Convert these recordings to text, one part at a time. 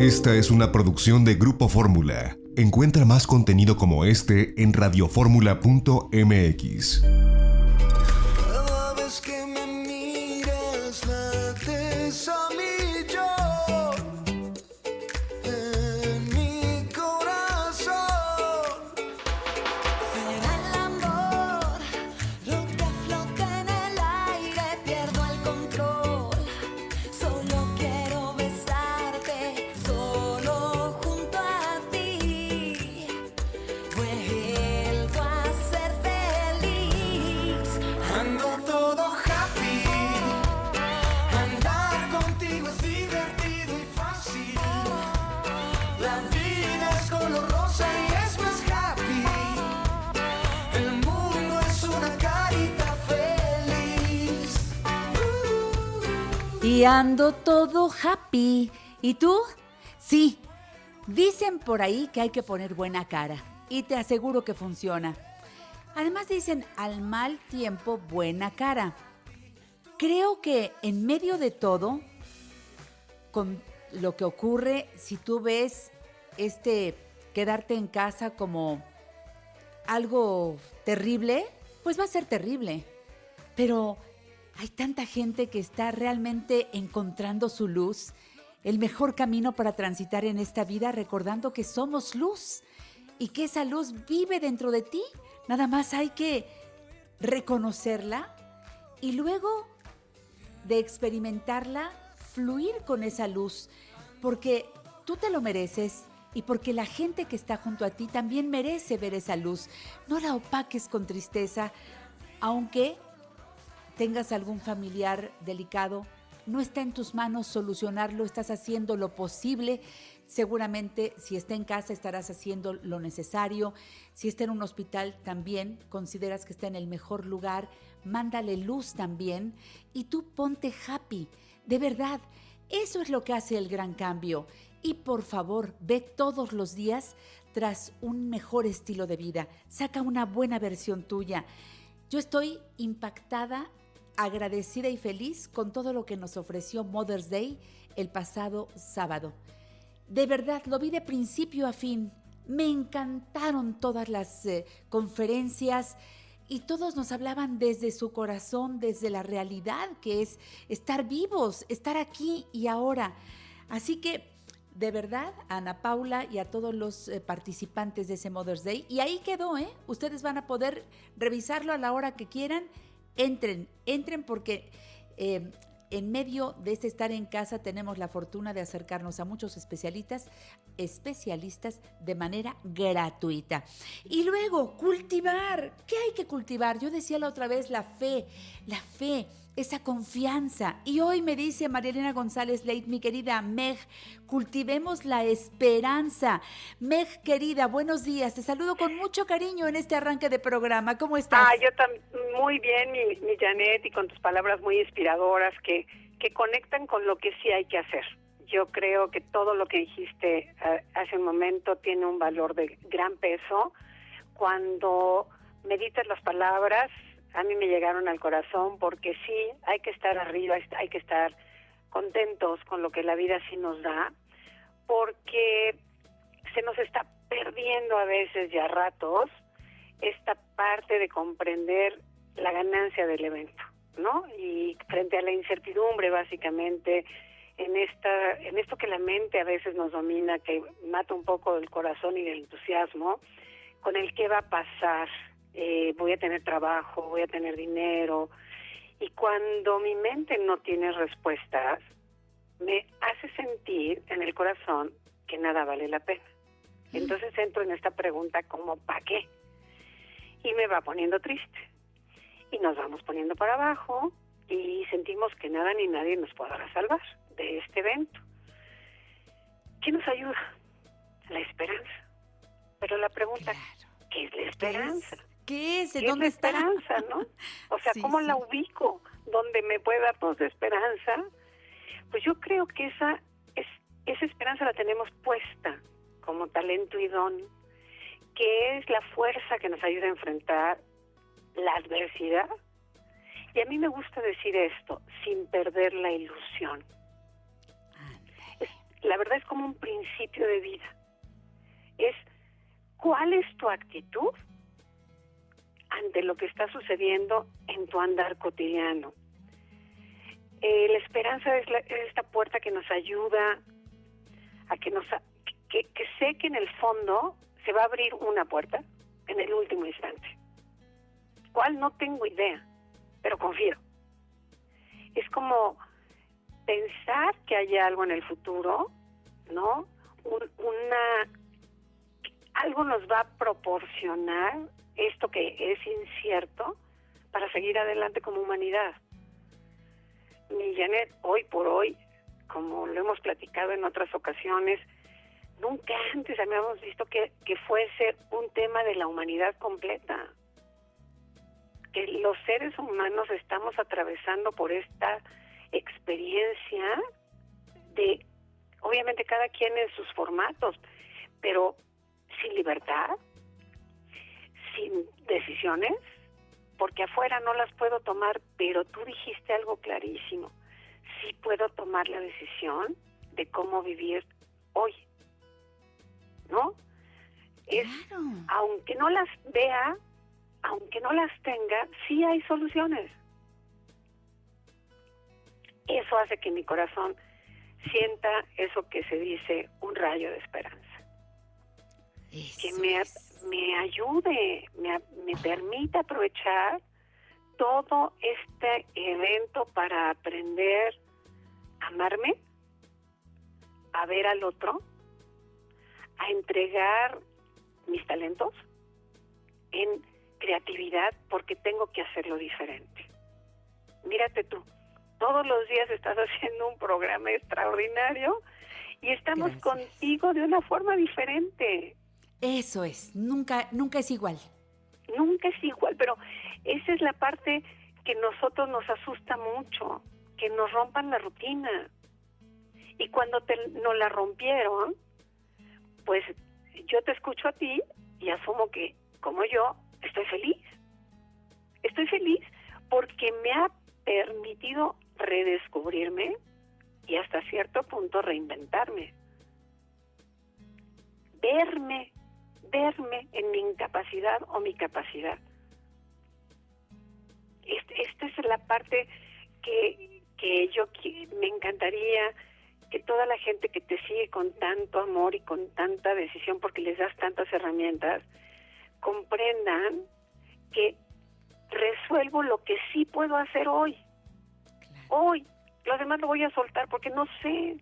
Esta es una producción de Grupo Fórmula. Encuentra más contenido como este en radioformula.mx. Ando todo happy. ¿Y tú? Sí. Dicen por ahí que hay que poner buena cara. Y te aseguro que funciona. Además dicen al mal tiempo buena cara. Creo que en medio de todo, con lo que ocurre, si tú ves este quedarte en casa como algo terrible, pues va a ser terrible. Pero hay tanta gente que está realmente encontrando su luz, el mejor camino para transitar en esta vida, recordando que somos luz y que esa luz vive dentro de ti. Nada más hay que reconocerla y luego de experimentarla, fluir con esa luz, porque tú te lo mereces y porque la gente que está junto a ti también merece ver esa luz. No la opaques con tristeza, aunque tengas algún familiar delicado, no está en tus manos solucionarlo, estás haciendo lo posible. Seguramente si está en casa estarás haciendo lo necesario. Si está en un hospital también consideras que está en el mejor lugar, mándale luz también y tú ponte happy. De verdad, eso es lo que hace el gran cambio. Y por favor, ve todos los días tras un mejor estilo de vida. Saca una buena versión tuya. Yo estoy impactada, agradecida y feliz con todo lo que nos ofreció Mother's Day el pasado sábado. De verdad, lo vi de principio a fin. Me encantaron todas las eh, conferencias y todos nos hablaban desde su corazón, desde la realidad que es estar vivos, estar aquí y ahora. Así que, de verdad, a Ana Paula y a todos los eh, participantes de ese Mother's Day, y ahí quedó, ¿eh? Ustedes van a poder revisarlo a la hora que quieran. Entren, entren porque eh, en medio de este estar en casa tenemos la fortuna de acercarnos a muchos especialistas, especialistas de manera gratuita. Y luego, cultivar. ¿Qué hay que cultivar? Yo decía la otra vez la fe, la fe, esa confianza. Y hoy me dice Marilena González Leit, mi querida Meg, cultivemos la esperanza. Meg, querida, buenos días. Te saludo con mucho cariño en este arranque de programa. ¿Cómo estás? Ah, yo también, muy bien, mi, mi Janet, y con tus palabras muy inspiradoras que, que conectan con lo que sí hay que hacer. Yo creo que todo lo que dijiste eh, hace un momento tiene un valor de gran peso. Cuando meditas las palabras, a mí me llegaron al corazón porque sí, hay que estar arriba, hay que estar contentos con lo que la vida sí nos da, porque se nos está perdiendo a veces ya ratos esta parte de comprender la ganancia del evento, ¿no? Y frente a la incertidumbre, básicamente, en esta, en esto que la mente a veces nos domina, que mata un poco el corazón y el entusiasmo, con el qué va a pasar, eh, voy a tener trabajo, voy a tener dinero, y cuando mi mente no tiene respuestas, me hace sentir en el corazón que nada vale la pena. Entonces entro en esta pregunta como ¿para qué? Y me va poniendo triste. Y nos vamos poniendo para abajo y sentimos que nada ni nadie nos podrá salvar de este evento. ¿qué nos ayuda? La esperanza. Pero la pregunta, ¿qué es la esperanza? ¿Qué es? ¿De ¿Qué es dónde la está? esperanza, no? O sea, Sí, ¿cómo la ubico? ¿Dónde me puede dar toda esperanza? Pues yo creo que esa, es, esa esperanza la tenemos puesta como talento y don, que es la fuerza que nos ayuda a enfrentar la adversidad. Y a mí me gusta decir esto, sin perder la ilusión. Es- la verdad es como un principio de vida. Es, ¿cuál es tu actitud ante lo que está sucediendo en tu andar cotidiano? Eh, la esperanza es, la- es esta puerta que nos ayuda a que nos que sé que en el fondo se va a abrir una puerta en el último instante. ¿Cuál? No tengo idea, pero confío. Es como pensar que hay algo en el futuro, ¿no? Un- una algo nos va a proporcionar esto que es incierto para seguir adelante como humanidad. Mi Janet, hoy por hoy, como lo hemos platicado en otras ocasiones, nunca antes habíamos visto que, que fuese un tema de la humanidad completa. Que los seres humanos estamos atravesando por esta experiencia de, obviamente cada quien en sus formatos, pero sin libertad, sin decisiones, porque afuera no las puedo tomar, pero tú dijiste algo clarísimo. Sí puedo tomar la decisión de cómo vivir hoy. ¿No? Es, aunque no las vea, aunque no las tenga, sí hay soluciones. Eso hace que mi corazón sienta eso que se dice un rayo de esperanza. Que me, me ayude, me, me permita aprovechar todo este evento para aprender a amarme, a ver al otro, a entregar mis talentos en creatividad porque tengo que hacerlo diferente. Mírate tú, todos los días estás haciendo un programa extraordinario y estamos contigo de una forma diferente. Eso es, nunca, nunca es igual. Nunca es igual, pero esa es la parte que nosotros nos asusta mucho, que nos rompan la rutina. Y cuando te, nos la rompieron, pues yo te escucho a ti y asumo que, como yo, estoy feliz. Estoy feliz porque me ha permitido redescubrirme y hasta cierto punto reinventarme. Verme, verme en mi incapacidad o mi capacidad. Este- esta es la parte que, que yo me encantaría que toda la gente que te sigue con tanto amor y con tanta decisión, porque les das tantas herramientas, comprendan que resuelvo lo que sí puedo hacer hoy. Hoy. Lo demás lo voy a soltar porque no sé.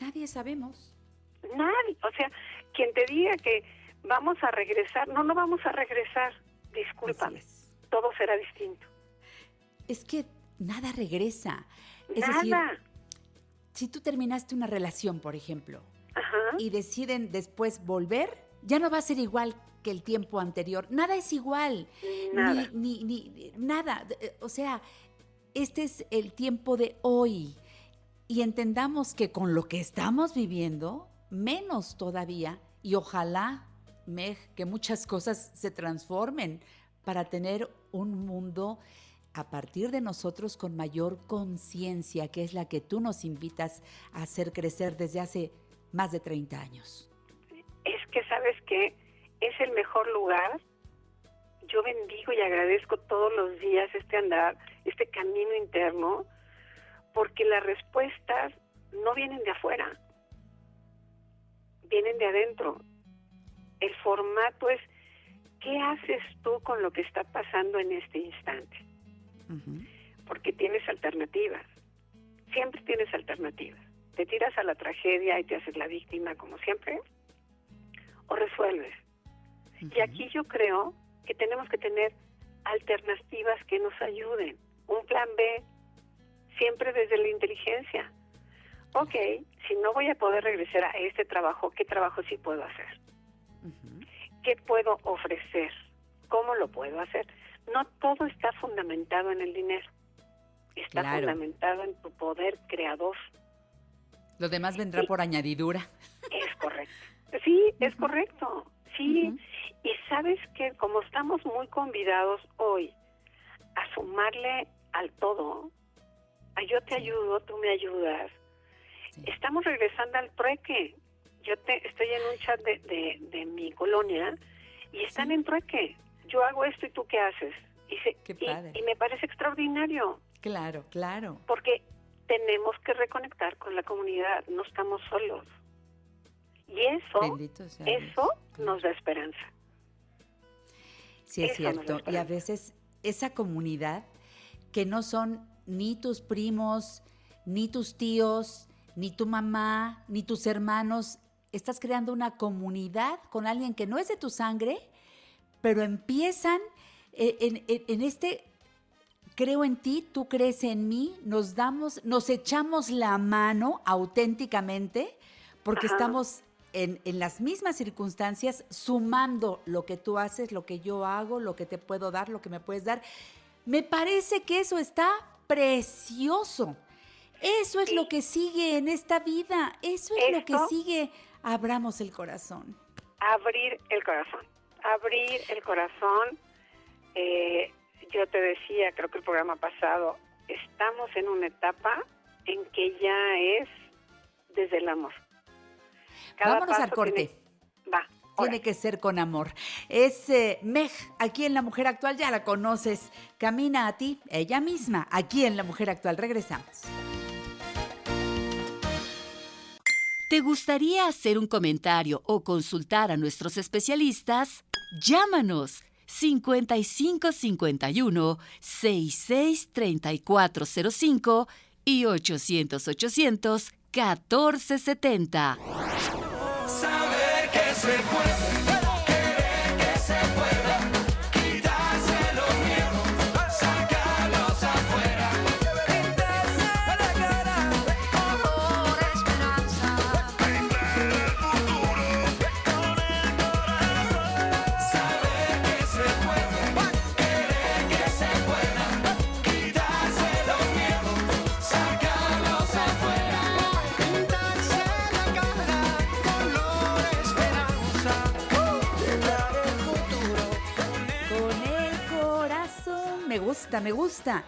Nadie sabemos. Nadie. O sea, quien te diga que vamos a regresar, no, no vamos a regresar. Discúlpame. Todo será distinto. Es que nada regresa. Es Nada. decir, si tú terminaste una relación, por ejemplo, y deciden después volver, ya no va a ser igual que el tiempo anterior. Nada es igual. Nada. Ni, ni, ni- nada. Eh, O sea, este es el tiempo de hoy. Y entendamos que con lo que estamos viviendo, menos todavía, y ojalá, Meg, que muchas cosas se transformen para tener un mundo a partir de nosotros con mayor conciencia, que es la que tú nos invitas a hacer crecer desde hace más de 30 años. Es que, ¿sabes qué? Es el mejor lugar. Yo bendigo y agradezco todos los días este andar, este camino interno, porque las respuestas no vienen de afuera, vienen de adentro. El formato es, ¿qué haces tú con lo que está pasando en este instante? Porque tienes alternativas, siempre tienes alternativas. Te tiras a la tragedia y te haces la víctima como siempre, o resuelves. Y aquí yo creo que tenemos que tener alternativas que nos ayuden. Un plan B, siempre desde la inteligencia. Ok, si no voy a poder regresar a este trabajo, ¿qué trabajo sí puedo hacer? ¿Qué puedo ofrecer? ¿Cómo lo puedo hacer? No todo está fundamentado en el dinero. Está Claro. fundamentado en tu poder creador. Lo demás vendrá por añadidura. Es correcto. Sí, es correcto. Sí. Y sabes que como estamos muy convidados hoy a sumarle al todo, a yo te ayudo, tú me ayudas, estamos regresando al trueque. Yo te, estoy en un chat de, de, de mi colonia y están en trueque. Yo hago esto y tú qué haces. Y, se- Qué y- padre. y me parece extraordinario Claro, claro. porque tenemos que reconectar con la comunidad, no estamos solos. Y eso, eso nos da esperanza. Sí, es Eso cierto. Y a veces esa comunidad que no son ni tus primos, ni tus tíos, ni tu mamá, ni tus hermanos, estás creando una comunidad con alguien que no es de tu sangre, pero empiezan eh, en, en- en este creo en ti, tú crees en mí, nos damos, nos echamos la mano auténticamente, porque Ajá. estamos en, en las mismas circunstancias, sumando lo que tú haces, lo que yo hago, lo que te puedo dar, lo que me puedes dar. Me parece que eso está precioso. Eso es lo que sigue en esta vida. Eso es lo que sigue. Abramos el corazón. Abrir el corazón, abrir el corazón. Eh, yo te decía, creo que el programa pasado, estamos en una etapa en que ya es desde el amor. Cada Vámonos al corte. tiene- Va, Tiene que ser con amor. Es eh, Meg, aquí en La Mujer Actual, ya la conoces. Camina a ti, ella misma, aquí en La Mujer Actual. Regresamos. ¿Te gustaría hacer un comentario o consultar a nuestros especialistas? Llámanos 5551 663405 y 800 800 1470. Saber que se puede, gusta, me gusta.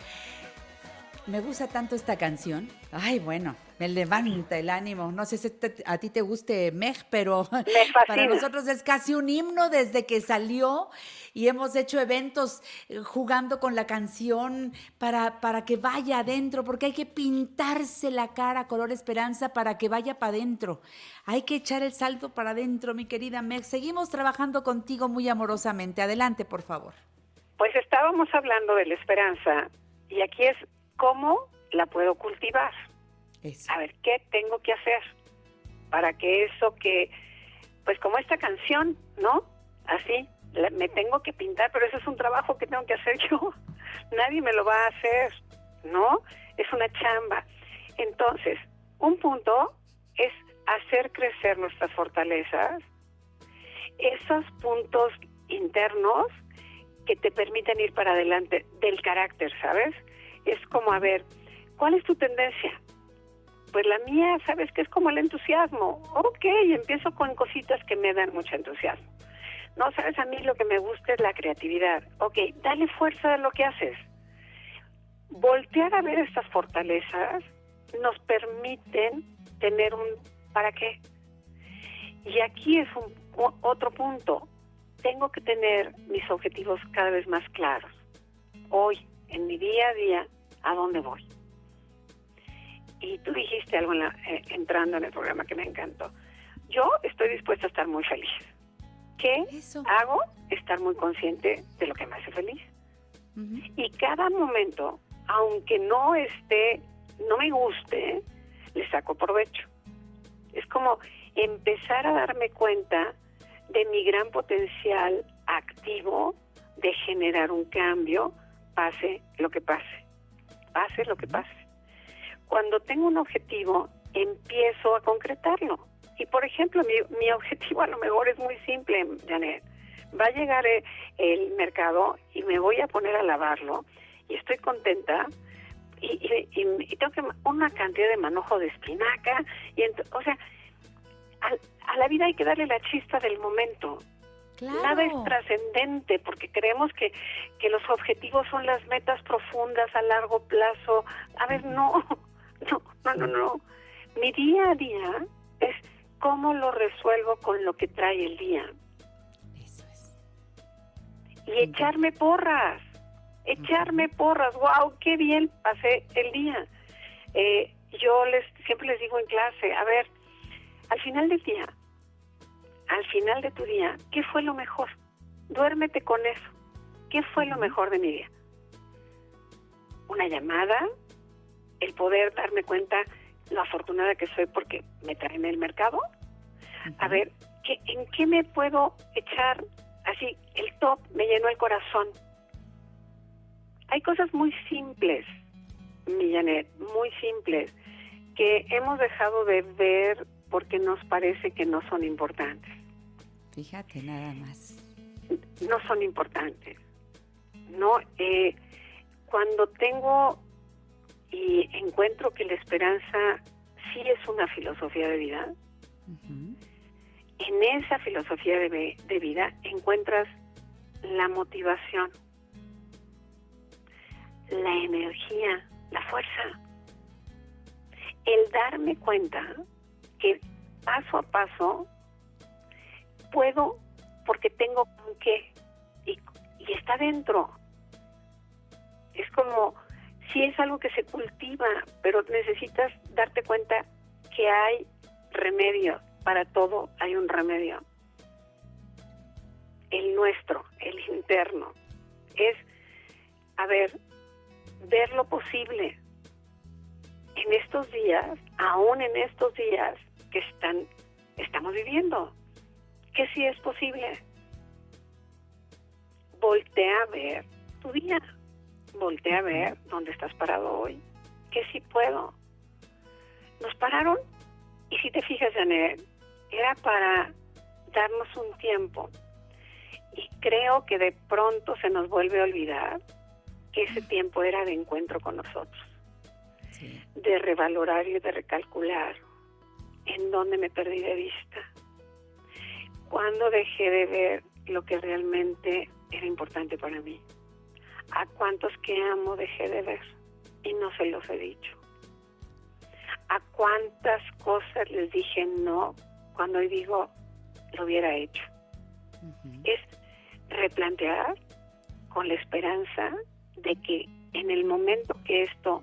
Me gusta tanto esta canción. Ay, bueno, me levanta el ánimo. No sé si te- a ti te guste Meg, pero para nosotros es casi un himno desde que salió y hemos hecho eventos eh, jugando con la canción para, para que vaya adentro, porque hay que pintarse la cara color esperanza para que vaya para adentro. Hay que echar el salto para adentro, mi querida Meg. Seguimos trabajando contigo muy amorosamente. Adelante, por favor. Pues estábamos hablando de la esperanza y aquí es cómo la puedo cultivar. A ver, ¿qué tengo que hacer para que eso que, pues como esta canción, ¿no? Así, la- me tengo que pintar, pero eso es un trabajo que tengo que hacer yo. Nadie me lo va a hacer, ¿no? Es una chamba. Entonces, un punto es hacer crecer nuestras fortalezas, esos puntos internos que te permiten ir para adelante del carácter, ¿sabes? Es como, a ver, ¿cuál es tu tendencia? Pues la mía, ¿sabes qué? Es como el entusiasmo. Ok, empiezo con cositas que me dan mucho entusiasmo. No, ¿sabes? A mí lo que me gusta es la creatividad. Ok, dale fuerza a lo que haces. Voltear a ver estas fortalezas nos permiten tener un ¿para qué? Y aquí es un, otro punto. Tengo que tener mis objetivos cada vez más claros. Hoy, en mi día a día, ¿a dónde voy? Y tú dijiste algo en la- eh, entrando en el programa que me encantó. Yo estoy dispuesta a estar muy feliz. ¿Qué hago? Estar muy consciente de lo que me hace feliz. Y cada momento, aunque no esté, no me guste, le saco provecho. Es como empezar a darme cuenta de mi gran potencial activo de generar un cambio, pase lo que pase. Pase lo que pase. Cuando tengo un objetivo, empiezo a concretarlo. Y por ejemplo, mi, mi objetivo a lo mejor es muy simple, Janet. Va a llegar eh, el mercado y me voy a poner a lavarlo y estoy contenta y, y- y- y tengo que una cantidad de manojo de espinaca y o sea a, la vida hay que darle la chispa del momento. Claro. nada es trascendente porque creemos que, que los objetivos son las metas profundas a largo plazo. A ver no no no no no. Mi día a día es cómo lo resuelvo con lo que trae el día. Eso es. y echarme porras, echarme porras, wow, qué bien pasé el día. Eh, yo les siempre les digo en clase, a ver, al final del día, al final de tu día, ¿qué fue lo mejor? Duérmete con eso. ¿Qué fue lo mejor de mi día? Una llamada, el poder darme cuenta lo afortunada que soy porque me traen el mercado. A ver, ¿qué, ¿en qué me puedo echar así? El top me llenó el corazón. Hay cosas muy simples, mi Janet, muy simples, que hemos dejado de ver porque nos parece que no son importantes. Fíjate nada más. No son importantes. No, eh, cuando tengo y encuentro que la esperanza sí es una filosofía de vida, en esa filosofía de, de vida encuentras la motivación, la energía, la fuerza. El darme cuenta que paso a paso puedo porque tengo con qué y, y está dentro. Es como si es algo que se cultiva, pero necesitas darte cuenta que hay remedio, para todo hay un remedio. El nuestro, el interno, es, a ver, ver lo posible. En estos días, aún en estos días que están, estamos viviendo, que sí es posible. Voltea a ver tu día, voltea a ver dónde estás parado hoy, que sí puedo. Nos pararon y si te fijas, Janet, era para darnos un tiempo. Y creo que de pronto se nos vuelve a olvidar que ese tiempo era de encuentro con nosotros, Sí. de revalorar y de recalcular en dónde me perdí de vista, cuándo dejé de ver lo que realmente era importante para mí, a cuántos que amo dejé de ver y no se los he dicho. A cuántas cosas les dije no cuando hoy digo lo hubiera hecho. Es replantear con la esperanza de que en el momento que esto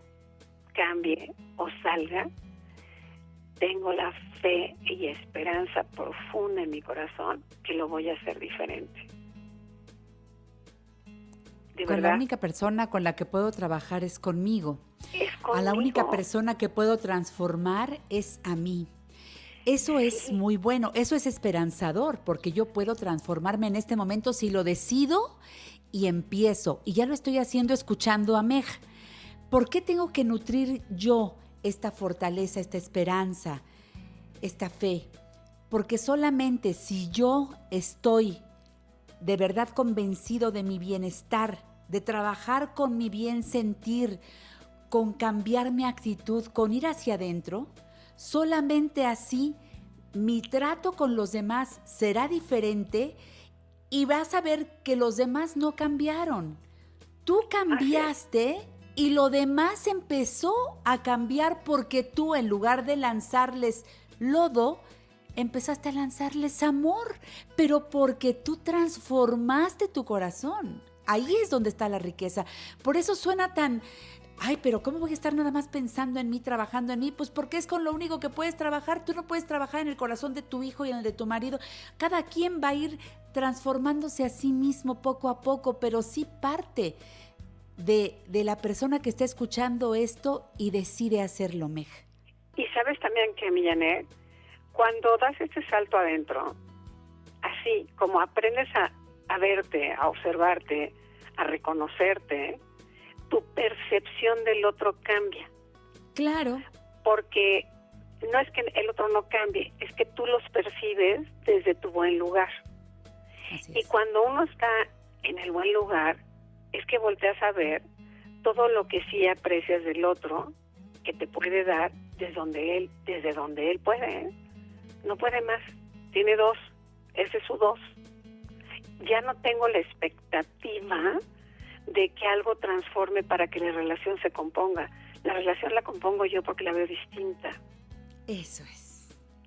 cambie o salga, tengo la fe y esperanza profunda en mi corazón que lo voy a hacer diferente. De Con la única persona con la que puedo trabajar es conmigo. es A la única persona que puedo transformar es a mí. Eso es muy bueno, eso es esperanzador, porque yo puedo transformarme en este momento si lo decido y empiezo. Y ya lo estoy haciendo escuchando a Meg. ¿Por qué tengo que nutrir yo esta fortaleza, esta esperanza, esta fe? Porque solamente si yo estoy de verdad convencido de mi bienestar, de trabajar con mi bien sentir, con cambiar mi actitud, con ir hacia adentro, solamente así mi trato con los demás será diferente y vas a ver que los demás no cambiaron. Tú cambiaste y lo demás empezó a cambiar porque tú en lugar de lanzarles lodo, empezaste a lanzarles amor, pero porque tú transformaste tu corazón. Ahí es donde está la riqueza. Por eso suena tan, ay, pero ¿cómo voy a estar nada más pensando en mí, trabajando en mí? Pues porque es con lo único que puedes trabajar. Tú no puedes trabajar en el corazón de tu hijo y en el de tu marido. Cada quien va a ir transformándose a sí mismo poco a poco, pero sí parte de, de la persona que está escuchando esto y decide hacerlo, Meg. Y sabes también que, Millanet, cuando das este salto adentro, así como aprendes a, a verte, a observarte, a reconocerte, tu percepción del otro cambia. Claro. Porque no es que el otro no cambie, es que tú los percibes desde tu buen lugar. Así Y es. cuando uno está en el buen lugar, es que volteas a ver todo lo que sí aprecias del otro, que te puede dar desde donde él, desde donde él puede. ¿eh? No puede más. Tiene dos. Ese es su dos. Ya no tengo la expectativa de que algo transforme para que la relación se componga. La relación la compongo yo porque la veo distinta Eso es.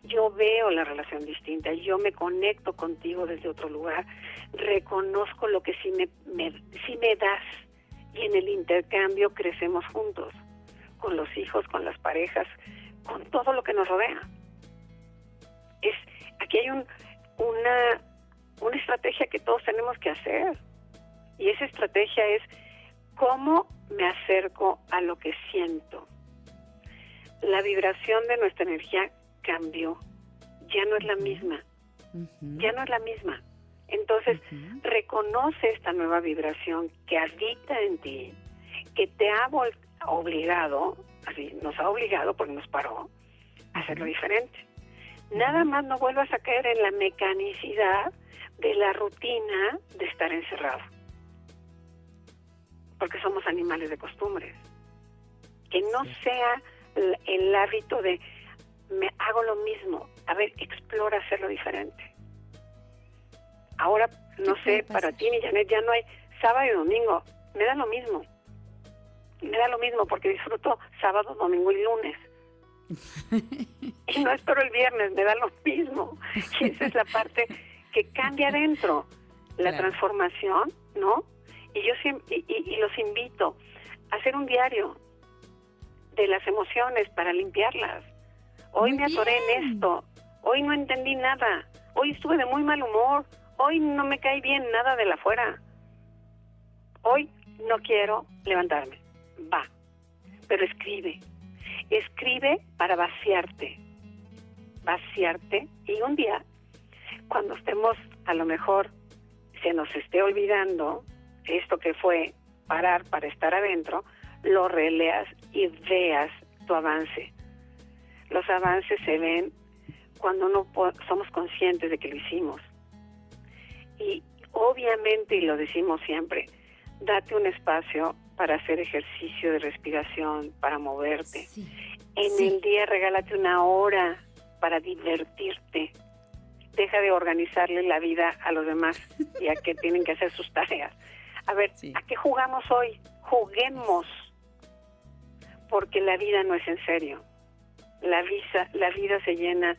Yo veo la relación distinta, yo me conecto contigo desde otro lugar, reconozco lo que sí me, sí me das y en el intercambio crecemos juntos, con los hijos, con las parejas, con todo lo que nos rodea. Es, aquí hay un, una, una estrategia que todos tenemos que hacer y esa estrategia es cómo me acerco a lo que siento la vibración de nuestra energía cambió. Ya no es la misma. Ya no es la misma. Entonces, reconoce esta nueva vibración que habita en ti, que te ha obligado, así, nos ha obligado porque nos paró a hacerlo diferente. Nada más no vuelvas a caer en la mecanicidad de la rutina de estar encerrado. Porque somos animales de costumbres. Que no sea el hábito de me hago lo mismo. A ver, explora hacerlo diferente. Ahora, no sé, para ti, ni Janet, ya no hay sábado y domingo. Me da lo mismo. Me da lo mismo porque disfruto sábado, domingo y lunes. y no espero el viernes, me da lo mismo. Y esa es la parte que cambia adentro. La Claro. transformación, ¿no? Y yo siem- y, y- y los invito a hacer un diario de las emociones para limpiarlas. Hoy me atoré en esto, hoy no entendí nada, hoy estuve de muy mal humor, hoy no me cae bien nada de la afuera. Hoy no quiero levantarme. Va, pero escribe. Escribe para vaciarte. Vaciarte y un día, cuando estemos a lo mejor se nos esté olvidando esto que fue parar para estar adentro, lo releas y veas tu avance. Los avances se ven cuando no somos conscientes de que lo hicimos. Y obviamente, y lo decimos siempre, date un espacio para hacer ejercicio de respiración, para moverte. En Sí. el día regálate una hora para divertirte. Deja de organizarle la vida a los demás y a que tienen que hacer sus tareas. A ver, ¿a qué jugamos hoy? Juguemos. Porque la vida no es en serio. La, visa, la vida se llena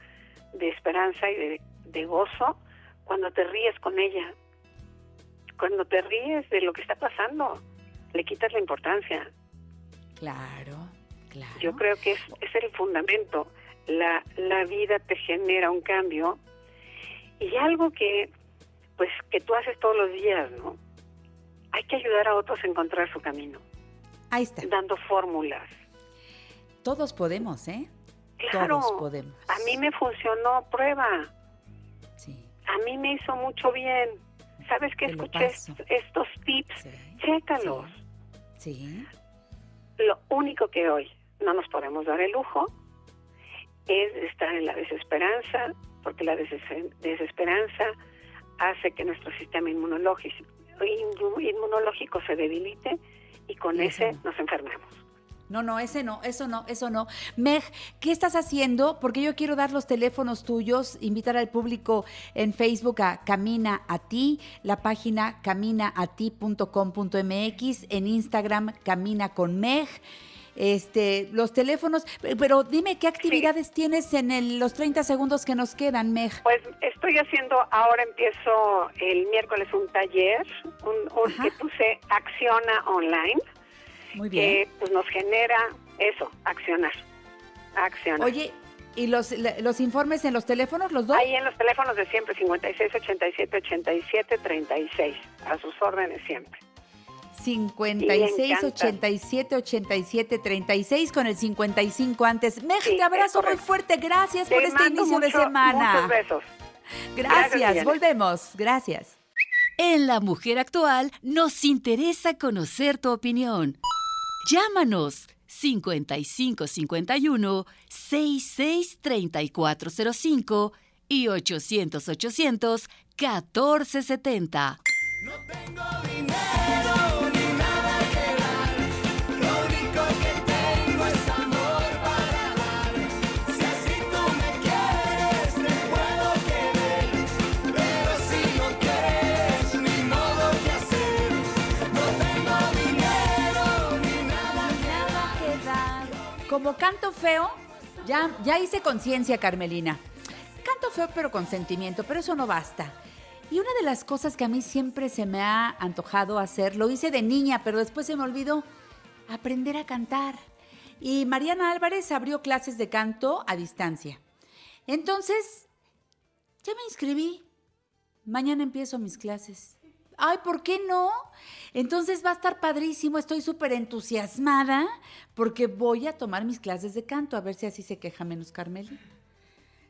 de esperanza y de, de gozo cuando te ríes con ella. Cuando te ríes de lo que está pasando, le quitas la importancia. Claro, claro. Yo creo que es, es el fundamento. La, la vida te genera un cambio y algo que, pues, que tú haces todos los días, ¿no? Hay que ayudar a otros a encontrar su camino, Ahí está. dando fórmulas. Todos podemos, ¿eh? Claro, Todos podemos. a mí me funcionó, prueba. Sí. A mí me hizo mucho bien. ¿Sabes que Te escuché estos tips? Chécalos. Sí. Lo único que hoy no nos podemos dar el lujo es estar en la desesperanza, porque la deses- desesperanza hace que nuestro sistema inmunológico, inmu- inmunológico se debilite y con ese nos enfermamos. No, no, ese no, eso no, eso no. Meg, ¿qué estás haciendo? Porque yo quiero dar los teléfonos tuyos, invitar al público en Facebook a Camina a ti, la página caminaati.com.mx, en Instagram Camina con Meg. Este, los teléfonos, pero dime qué actividades tienes en el- los 30 segundos que nos quedan, Meg. Pues estoy haciendo, ahora empiezo el miércoles un taller, un, un que puse Acciona Online, Muy que bien. pues nos genera eso, accionar, accionar. Oye, ¿y los, los informes en los teléfonos, los dos? Ahí en los teléfonos de siempre, 56 87 87 36, a sus órdenes siempre. 56 Me encanta. 87 87 36 con el 55 antes. Meg, Sí, te abrazo muy fuerte. Gracias Te por este inicio de semana. Muchos besos. Gracias, volvemos. Gracias. En La Mujer Actual nos interesa conocer tu opinión. Llámanos 5551 663405 y 800 800 1470. No tengo dinero Como canto feo, ya, ya hice conciencia, Carmelina. Canto feo pero con sentimiento, pero eso no basta. Y una de las cosas que a mí siempre se me ha antojado hacer, lo hice de niña, pero después se me olvidó, aprender a cantar. Y Mariana Álvarez abrió clases de canto a distancia. Entonces, ya me inscribí. Mañana empiezo mis clases. Ay, ¿por qué no? Entonces va a estar padrísimo, estoy súper entusiasmada porque voy a tomar mis clases de canto, a ver si así se queja menos Carmela.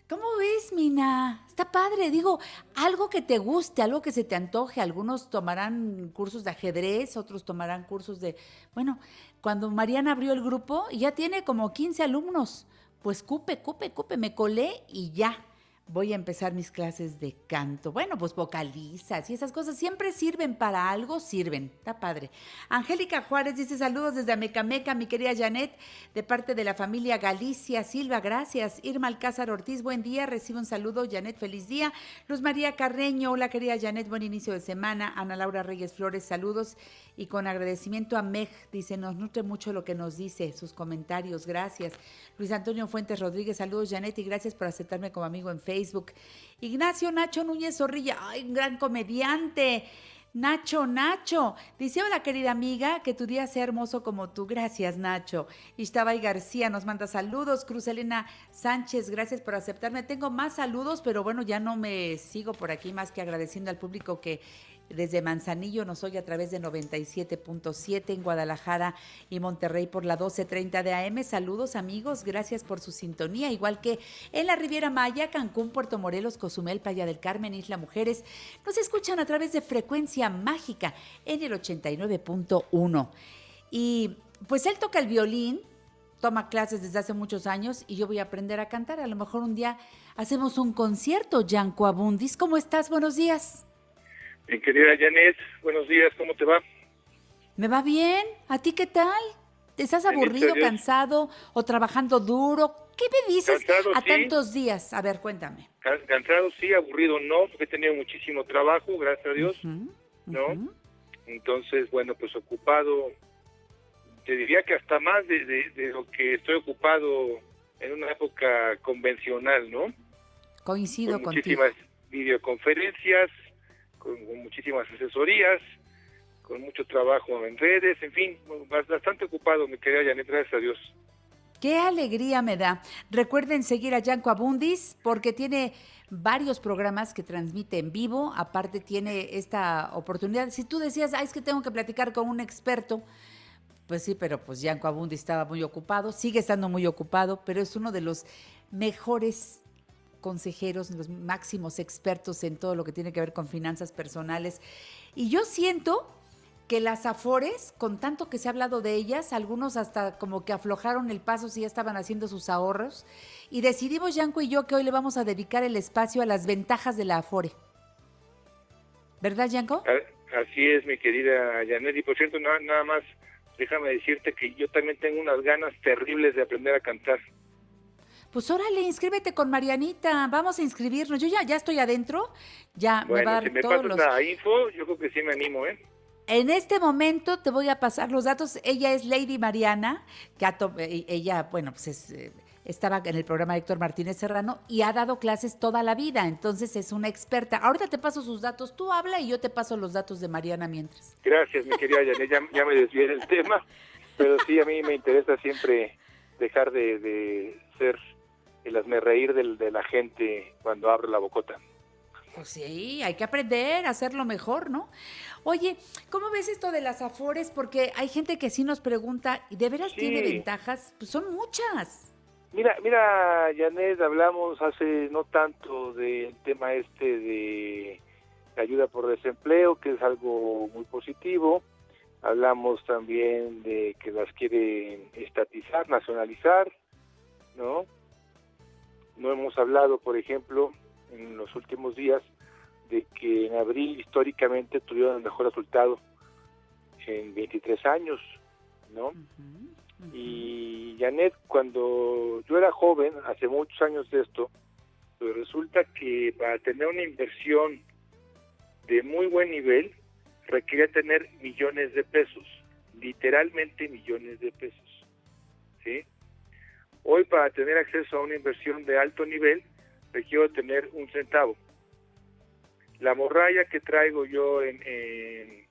¿Cómo ves, Mina? Está padre, digo, algo que te guste, algo que se te antoje. Algunos tomarán cursos de ajedrez, otros tomarán cursos de... Bueno, cuando Mariana abrió el grupo, ya tiene como 15 alumnos. Pues cupe, cupe, cupe, me colé y ya. Voy a empezar mis clases de canto. Bueno, pues vocalizas y esas cosas siempre sirven para algo, sirven. Está padre. Angélica Juárez dice saludos desde Amecameca, mi querida Janet, de parte de la familia Galicia Silva, gracias. Irma Alcázar Ortiz, buen día, recibe un saludo. Janet, feliz día. Luz María Carreño, hola querida Janet, buen inicio de semana. Ana Laura Reyes Flores, saludos. Y con agradecimiento a Meg, dice, nos nutre mucho lo que nos dice, sus comentarios, gracias. Luis Antonio Fuentes Rodríguez, saludos Janet y gracias por aceptarme como amigo en Facebook. Ignacio Nacho Núñez Zorrilla, un gran comediante. Nacho, Nacho, dice, hola querida amiga, que tu día sea hermoso como tú. Gracias, Nacho. Ishtabay García nos manda saludos. Cruz Elena Sánchez, gracias por aceptarme. Tengo más saludos, pero bueno, ya no me sigo por aquí más que agradeciendo al público que desde Manzanillo nos oye a través de 97.7 en Guadalajara y Monterrey por la 12.30 de AM. Saludos amigos, gracias por su sintonía. Igual que en la Riviera Maya, Cancún, Puerto Morelos, Cozumel, Playa del Carmen, Isla Mujeres, nos escuchan a través de Frecuencia Mágica en el 89.1. Y pues él toca el violín, toma clases desde hace muchos años y yo voy a aprender a cantar. A lo mejor un día hacemos un concierto, Yanko Abundis. ¿Cómo estás? Buenos días. Mi querida Janet, buenos días, ¿cómo te va? ¿Me va bien? ¿A ti qué tal? ¿Estás aburrido, cansado o trabajando duro? ¿Qué me dices Cansado, a sí. tantos días? A ver, cuéntame. Can- Cansado sí, aburrido no, porque he tenido muchísimo trabajo, gracias a Dios. Entonces, bueno, pues ocupado, te diría que hasta más de, de- de lo que estoy ocupado en una época convencional, ¿no? Coincido con contigo. muchísimas videoconferencias, con, muchísimas asesorías, con mucho trabajo en redes, en fin, bastante ocupado, mi querida Janet, gracias a Dios. Qué alegría me da. Recuerden seguir a Yanko Abundis porque tiene varios programas que transmite en vivo. Aparte tiene esta oportunidad. Si tú decías, "Ay, es que tengo que platicar con un experto, pues sí, pero pues Yanko Abundis estaba muy ocupado, sigue estando muy ocupado, pero es uno de los mejores consejeros, los máximos expertos en todo lo que tiene que ver con finanzas personales. Y yo siento que las Afores, con tanto que se ha hablado de ellas, algunos hasta como que aflojaron el paso si ya estaban haciendo sus ahorros, y decidimos, Yanko y yo, que hoy le vamos a dedicar el espacio a las ventajas de la Afore. ¿Verdad, Yanko? Así es, mi querida Janet. Y por cierto, nada más, déjame decirte que yo también tengo unas ganas terribles de aprender a cantar. Pues órale, inscríbete con Marianita, vamos a inscribirnos. Yo ya, ya estoy adentro, ya me va a dar si me todos pasas los... la info, yo creo que sí me animo, ¿eh? En este momento te voy a pasar los datos. Ella es Lady Mariana, que ha to- eh, ella, bueno, pues es, eh, estaba en el programa de Héctor Martínez Serrano y ha dado clases toda la vida, entonces es una experta. Ahorita te paso sus datos, tú habla y yo te paso los datos de Mariana mientras. Gracias, mi querida Janet. Ya, ya me desvié del tema, pero sí, a mí me interesa siempre dejar de, de ser el hazme reír del, de la gente cuando abro la bocota. Pues sí, hay que aprender a hacerlo mejor, ¿no? Oye, ¿cómo ves esto de las afores? Porque hay gente que sí nos pregunta, ¿y de veras Sí. tiene ventajas? Pues son muchas. Mira, mira, Janet, hablamos hace no tanto del tema este de ayuda por desempleo, que es algo muy positivo, hablamos también de que las quieren estatizar, nacionalizar, ¿no? No hemos hablado, por ejemplo, en los últimos días, de que en abril históricamente tuvieron el mejor resultado en 23 años, ¿no? Y Janet, cuando yo era joven, hace muchos años de esto, pues resulta que para tener una inversión de muy buen nivel, requería tener millones de pesos, literalmente millones de pesos, ¿sí? Hoy para tener acceso a una inversión de alto nivel, requiero tener un centavo. La morralla que traigo yo en, en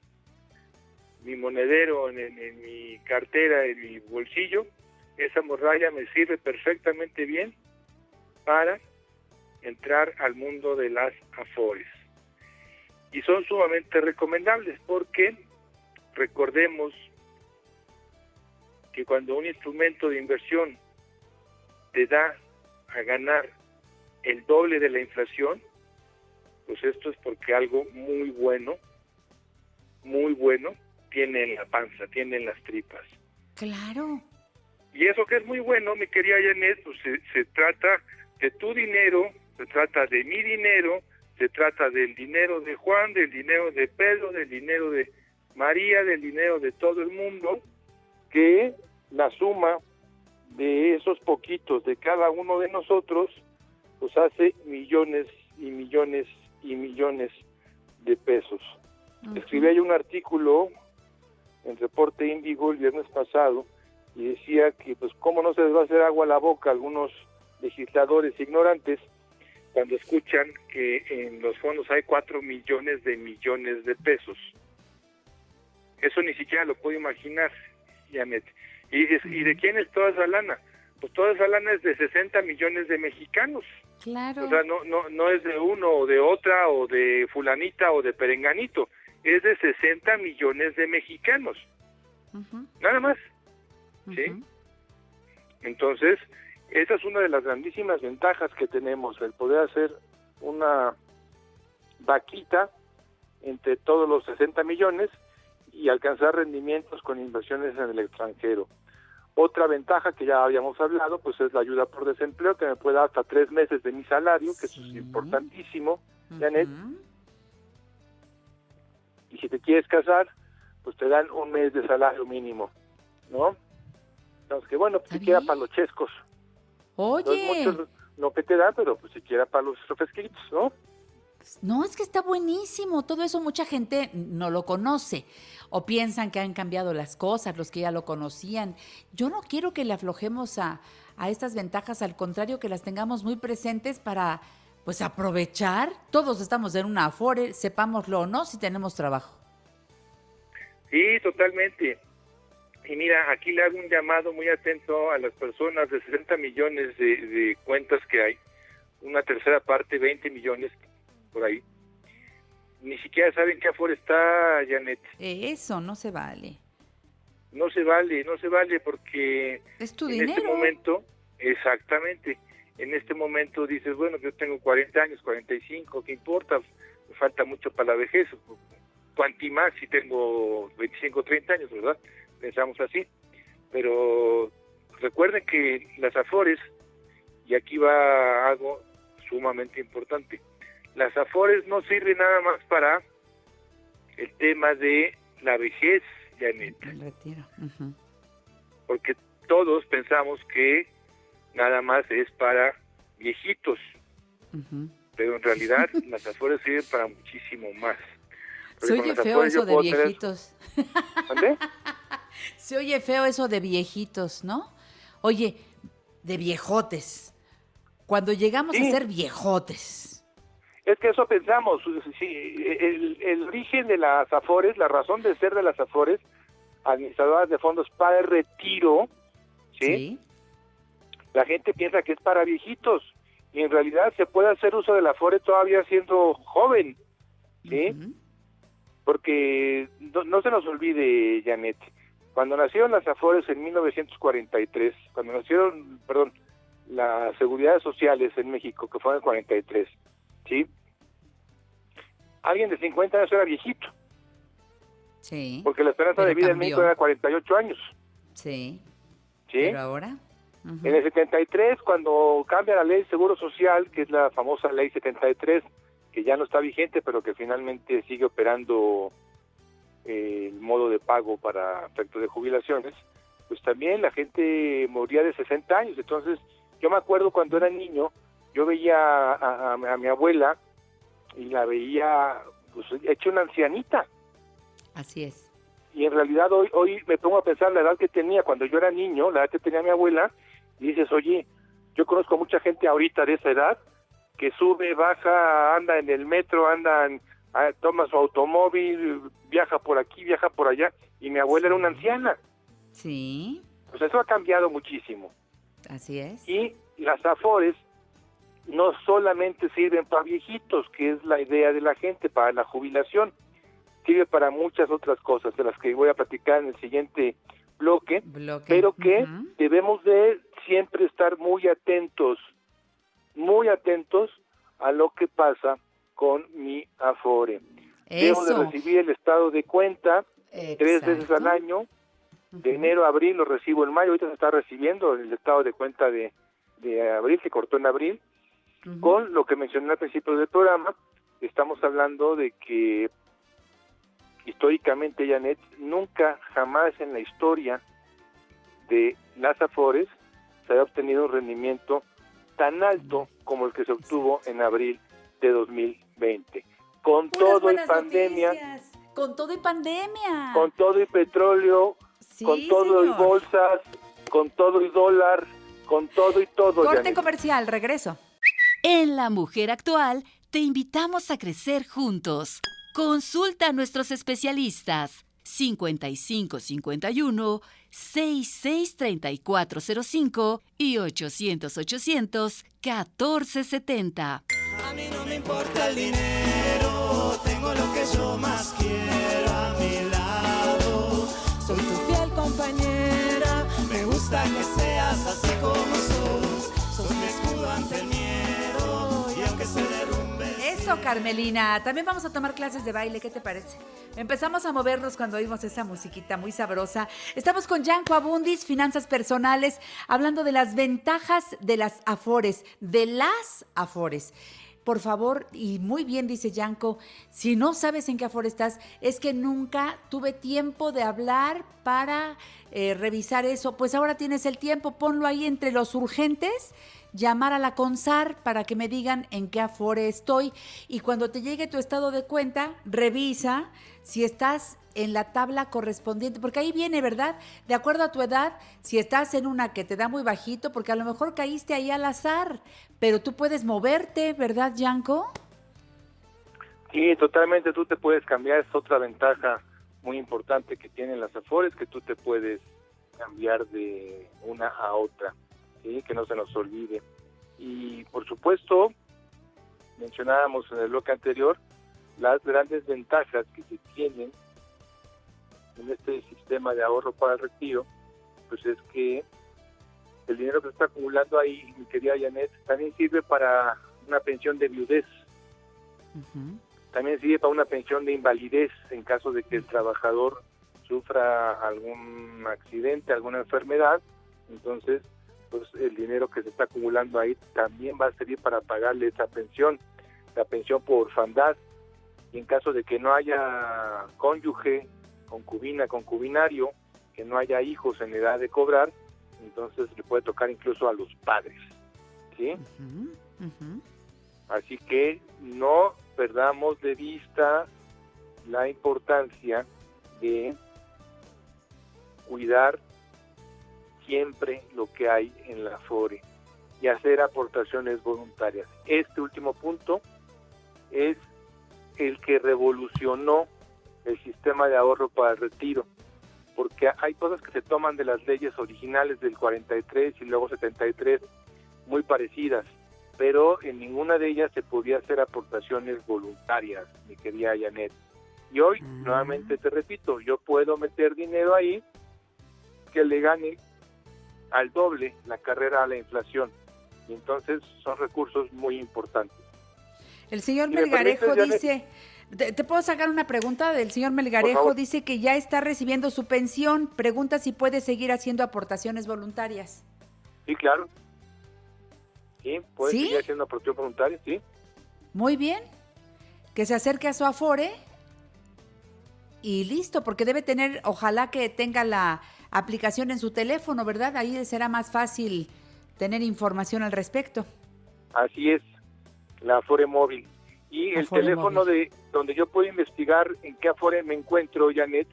mi monedero, en, en- en mi cartera, en mi bolsillo, esa morralla me sirve perfectamente bien para entrar al mundo de las afores. Y son sumamente recomendables porque recordemos que cuando un instrumento de inversión te da a ganar el doble de la inflación, pues esto es porque algo muy bueno, muy bueno, tiene en la panza, tiene en las tripas. Claro. Y eso que es muy bueno, mi querida Janet, pues se, se trata de tu dinero, se trata de mi dinero, se trata del dinero de Juan, del dinero de Pedro, del dinero de María, del dinero de todo el mundo, que la suma de esos poquitos de cada uno de nosotros, pues hace millones y millones y millones de pesos. Escribí yo un artículo en Reporte Índigo el viernes pasado y decía que pues cómo no se les va a hacer agua a la boca a algunos legisladores ignorantes cuando escuchan que en los fondos hay cuatro millones de millones de pesos. Eso ni siquiera lo puedo imaginar, Janet. Y dices, ¿y de quién es toda esa lana? Pues toda esa lana es de 60 millones de mexicanos. Claro. O sea, no, no, no es de uno o de otra o de fulanita o de perenganito. Es de 60 millones de mexicanos. Nada más. ¿Sí? Entonces, esa es una de las grandísimas ventajas que tenemos, el poder hacer una vaquita entre todos los 60 millones y alcanzar rendimientos con inversiones en el extranjero. Otra ventaja que ya habíamos hablado, pues es la ayuda por desempleo, que me puede dar hasta tres meses de mi salario, que eso es importantísimo, Janet. Y si te quieres casar, pues te dan un mes de salario mínimo, ¿no? Entonces, que bueno, pues siquiera para los chescos. No es Oye, mucho lo que te dan, pero pues siquiera para los refresquitos, ¿no? No, es que está buenísimo. Todo eso mucha gente no lo conoce o piensan que han cambiado las cosas, los que ya lo conocían. Yo no quiero que le aflojemos a, a estas ventajas, al contrario, que las tengamos muy presentes para pues aprovechar. Todos estamos en una afore, sepámoslo o no, si tenemos trabajo. Sí, totalmente. Y mira, aquí le hago un llamado muy atento a las personas de 60 millones de, cuentas que hay, una tercera parte, 20 millones por ahí. Ni siquiera saben qué afuera está, Janet. Eso no se vale. No se vale, no se vale porque Es tu en este momento, exactamente, en este momento dices, bueno, yo tengo 40 años, 45, ¿qué importa? Me falta mucho para la vejez. Cuanti más si tengo 25, 30 años, ¿verdad? Pensamos así. Pero recuerden que las afores, y aquí va algo sumamente importante, las afores no sirven nada más para el tema de la vejez, Janet El retiro. porque todos pensamos que nada más es para viejitos, pero en realidad las afores sirven para muchísimo más. Porque Se oye feo eso de tener- viejitos. Se oye feo eso de viejitos, ¿no? Oye, de viejotes. Cuando llegamos a ser viejotes. Es que eso pensamos, sí, el, el origen de las afores, la razón de ser de las afores, administradoras de fondos para el retiro, ¿sí? La gente piensa que es para viejitos y en realidad se puede hacer uso de la afore todavía siendo joven, ¿sí? Porque no, no se nos olvide, Janet, cuando nacieron las afores en 1943, cuando nacieron, perdón, las seguridades sociales en México, que fue en el 43, ¿sí? Alguien de 50 años era viejito. Sí. porque la esperanza de vida en cambió. México era 48 años. Sí. ¿sí? Pero ahora. En el 73, cuando cambia la ley de Seguro Social, que es la famosa ley 73, que ya no está vigente, pero que finalmente sigue operando eh, el modo de pago para efectos de jubilaciones, pues también la gente moría de 60 años. Entonces, yo me acuerdo cuando era niño, yo veía a, a- a mi abuela y la veía pues, hecha una ancianita. Así es. Y en realidad hoy, hoy me pongo a pensar la edad que tenía cuando yo era niño, la edad que tenía mi abuela, y dices, oye, yo conozco mucha gente ahorita de esa edad que sube, baja, anda en el metro, anda, en- ah, toma su automóvil, viaja por aquí, viaja por allá, y mi abuela era una anciana. Sí, Pues eso ha cambiado muchísimo. así es. Y las afores no solamente sirven para viejitos, que es la idea de la gente, para la jubilación, sirve para muchas otras cosas, de las que voy a platicar en el siguiente bloque, Bloque. pero que debemos de siempre estar muy atentos, muy atentos a lo que pasa con mi afore. Debo de Eso. recibir el estado de cuenta tres veces al año, de enero a abril lo recibo en mayo, ahorita se está recibiendo el estado de cuenta de, de abril, se cortó en abril, Con lo que mencioné al principio del programa, estamos hablando de que históricamente, Janet, nunca, jamás en la historia de las Afores se había obtenido un rendimiento tan alto como el que se obtuvo en abril de 2020. Con Puras todo y pandemia, noticias. Con todo y pandemia. con todo y petróleo, Sí, con todo y señor. bolsas, con todo y dólar, con todo y todo. Corte Janet. comercial, regreso. En La Mujer Actual te invitamos a crecer juntos. Consulta a nuestros especialistas 5551 663405 y 800 800 1470. A mí no me importa el dinero, tengo lo que yo más quiero a mi lado. Soy tu fiel compañera, me gusta que seas así como sos. Sos mi escudo ante el Eso, Carmelina. También vamos a tomar clases de baile, ¿qué te parece? Empezamos a movernos cuando oímos esa musiquita muy sabrosa. Estamos con Yanko Abundis, Finanzas Personales, hablando de las ventajas de las afores, de las afores. Por favor, y muy bien dice Yanko, si no sabes en qué afore estás, es que nunca tuve tiempo de hablar para eh, revisar eso. Pues ahora tienes el tiempo, ponlo ahí entre los urgentes llamar a la CONSAR para que me digan en qué afore estoy y cuando te llegue tu estado de cuenta, revisa si estás en la tabla correspondiente, porque ahí viene, ¿verdad? De acuerdo a tu edad, si estás en una que te da muy bajito, porque a lo mejor caíste ahí al azar, pero tú puedes moverte, ¿verdad, Yanko? Sí, totalmente, tú te puedes cambiar, es otra ventaja muy importante que tienen las Afores, que tú te puedes cambiar de una a otra, ¿sí? que no se nos olvide. Y por supuesto, mencionábamos en el bloque anterior, las grandes ventajas que se tienen en este sistema de ahorro para el retiro, pues es que el dinero que se está acumulando ahí, mi querida Janet, también sirve para una pensión de viudez, también sirve para una pensión de invalidez en caso de que el trabajador sufra algún accidente, alguna enfermedad, entonces pues el dinero que se está acumulando ahí también va a servir para pagarle esa pensión, la pensión por orfandad, y en caso de que no haya cónyuge, concubina, concubinario, que no haya hijos en edad de cobrar, entonces le puede tocar incluso a los padres, ¿sí? Así que no perdamos de vista la importancia de cuidar siempre lo que hay en la FORE y hacer aportaciones voluntarias. Este último punto es el que revolucionó el sistema de ahorro para el retiro, porque hay cosas que se toman de las leyes originales del 43 y luego 73 muy parecidas, pero en ninguna de ellas se podía hacer aportaciones voluntarias, mi querida Janet. Y hoy, nuevamente te repito, yo puedo meter dinero ahí que le gane al doble la carrera a la inflación. Y entonces son recursos muy importantes. El señor Si me Melgarejo permites, dice, ¿Te, te puedo sacar una pregunta del señor Melgarejo? Dice que ya está recibiendo su pensión. Pregunta si puede seguir haciendo aportaciones voluntarias. Sí, claro. Sí, puede ¿Sí? seguir haciendo aportación voluntaria, sí. Muy bien. Que se acerque a su Afore y listo, porque debe tener, ojalá que tenga la aplicación en su teléfono, ¿verdad? Ahí será más fácil tener información al respecto. Así es, la Afore móvil. Y el Afore teléfono de donde yo puedo investigar en qué Afore me encuentro, Janet,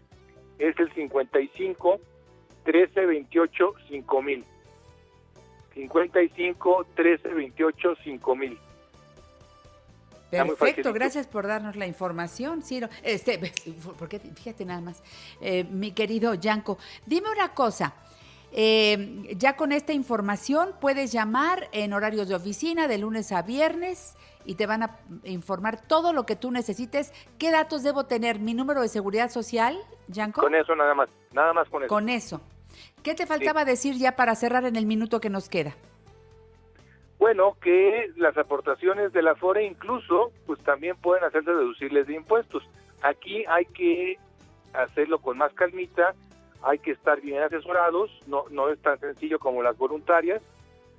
es el 55 13 28 5000. 55 13 28 5000. Perfecto, gracias por darnos la información, Ciro. Este, porque fíjate nada más, eh, mi querido Yanko, dime una cosa. eh, ya con esta información puedes llamar en horarios de oficina de lunes a viernes y te van a informar todo lo que tú necesites. ¿Qué datos debo tener? ¿Mi número de seguridad social, Yanko? Con eso nada más, nada más con eso. Con eso. ¿Qué te faltaba decir ya para cerrar en el minuto que nos queda? Bueno, que las aportaciones de la FORE incluso, pues también pueden hacerse deducibles de impuestos. Aquí hay que hacerlo con más calmita, hay que estar bien asesorados, no, no es tan sencillo como las voluntarias,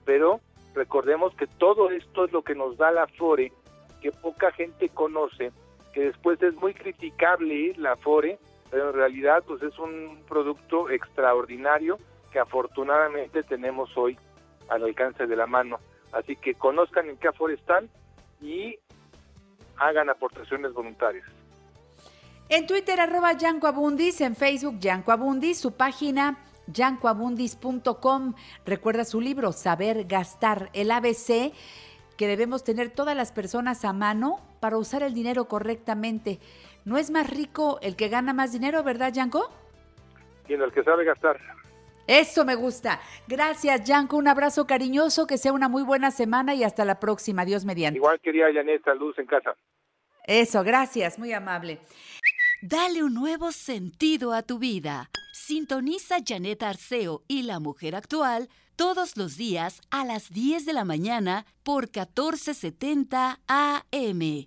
pero recordemos que todo esto es lo que nos da la FORE, que poca gente conoce, que después es muy criticable la FORE, pero en realidad pues es un producto extraordinario que afortunadamente tenemos hoy al alcance de la mano. Así que conozcan en qué Afore están y hagan aportaciones voluntarias. En Twitter, arroba Yanko Abundis, en Facebook, Yanko Abundis, su página yancoabundis.com. Recuerda su libro, Saber Gastar, el ABC que debemos tener todas las personas a mano para usar el dinero correctamente. ¿No es más rico el que gana más dinero, verdad, Yanko? Y en el que sabe gastar. Eso me gusta. Gracias, Yanko. Un abrazo cariñoso, que sea una muy buena semana y hasta la próxima. Dios mediante. Igual quería Janet, salud en casa. Eso, gracias, muy amable. Dale un nuevo sentido a tu vida. Sintoniza Janet Arceo y la mujer actual todos los días a las 10 de la mañana por 1470 AM.